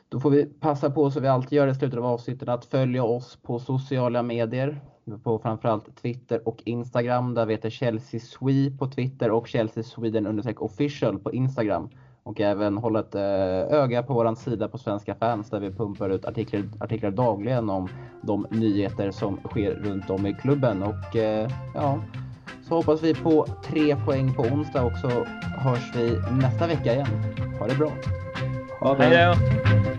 då får vi passa på så vi alltid gör i slutet av avsnittet att följa oss på sociala medier. På framförallt Twitter och Instagram. Där vi heter Chelsea Swee på Twitter och Chelsea Sweden official på Instagram och även hålla ett eh, öga på vår sida på Svenska fans där vi pumpar ut artiklar, artiklar dagligen om de nyheter som sker runt om i klubben. Och eh, ja, så hoppas vi på tre poäng på onsdag och så hörs vi nästa vecka igen. Ha det bra! Ha det. Hej då!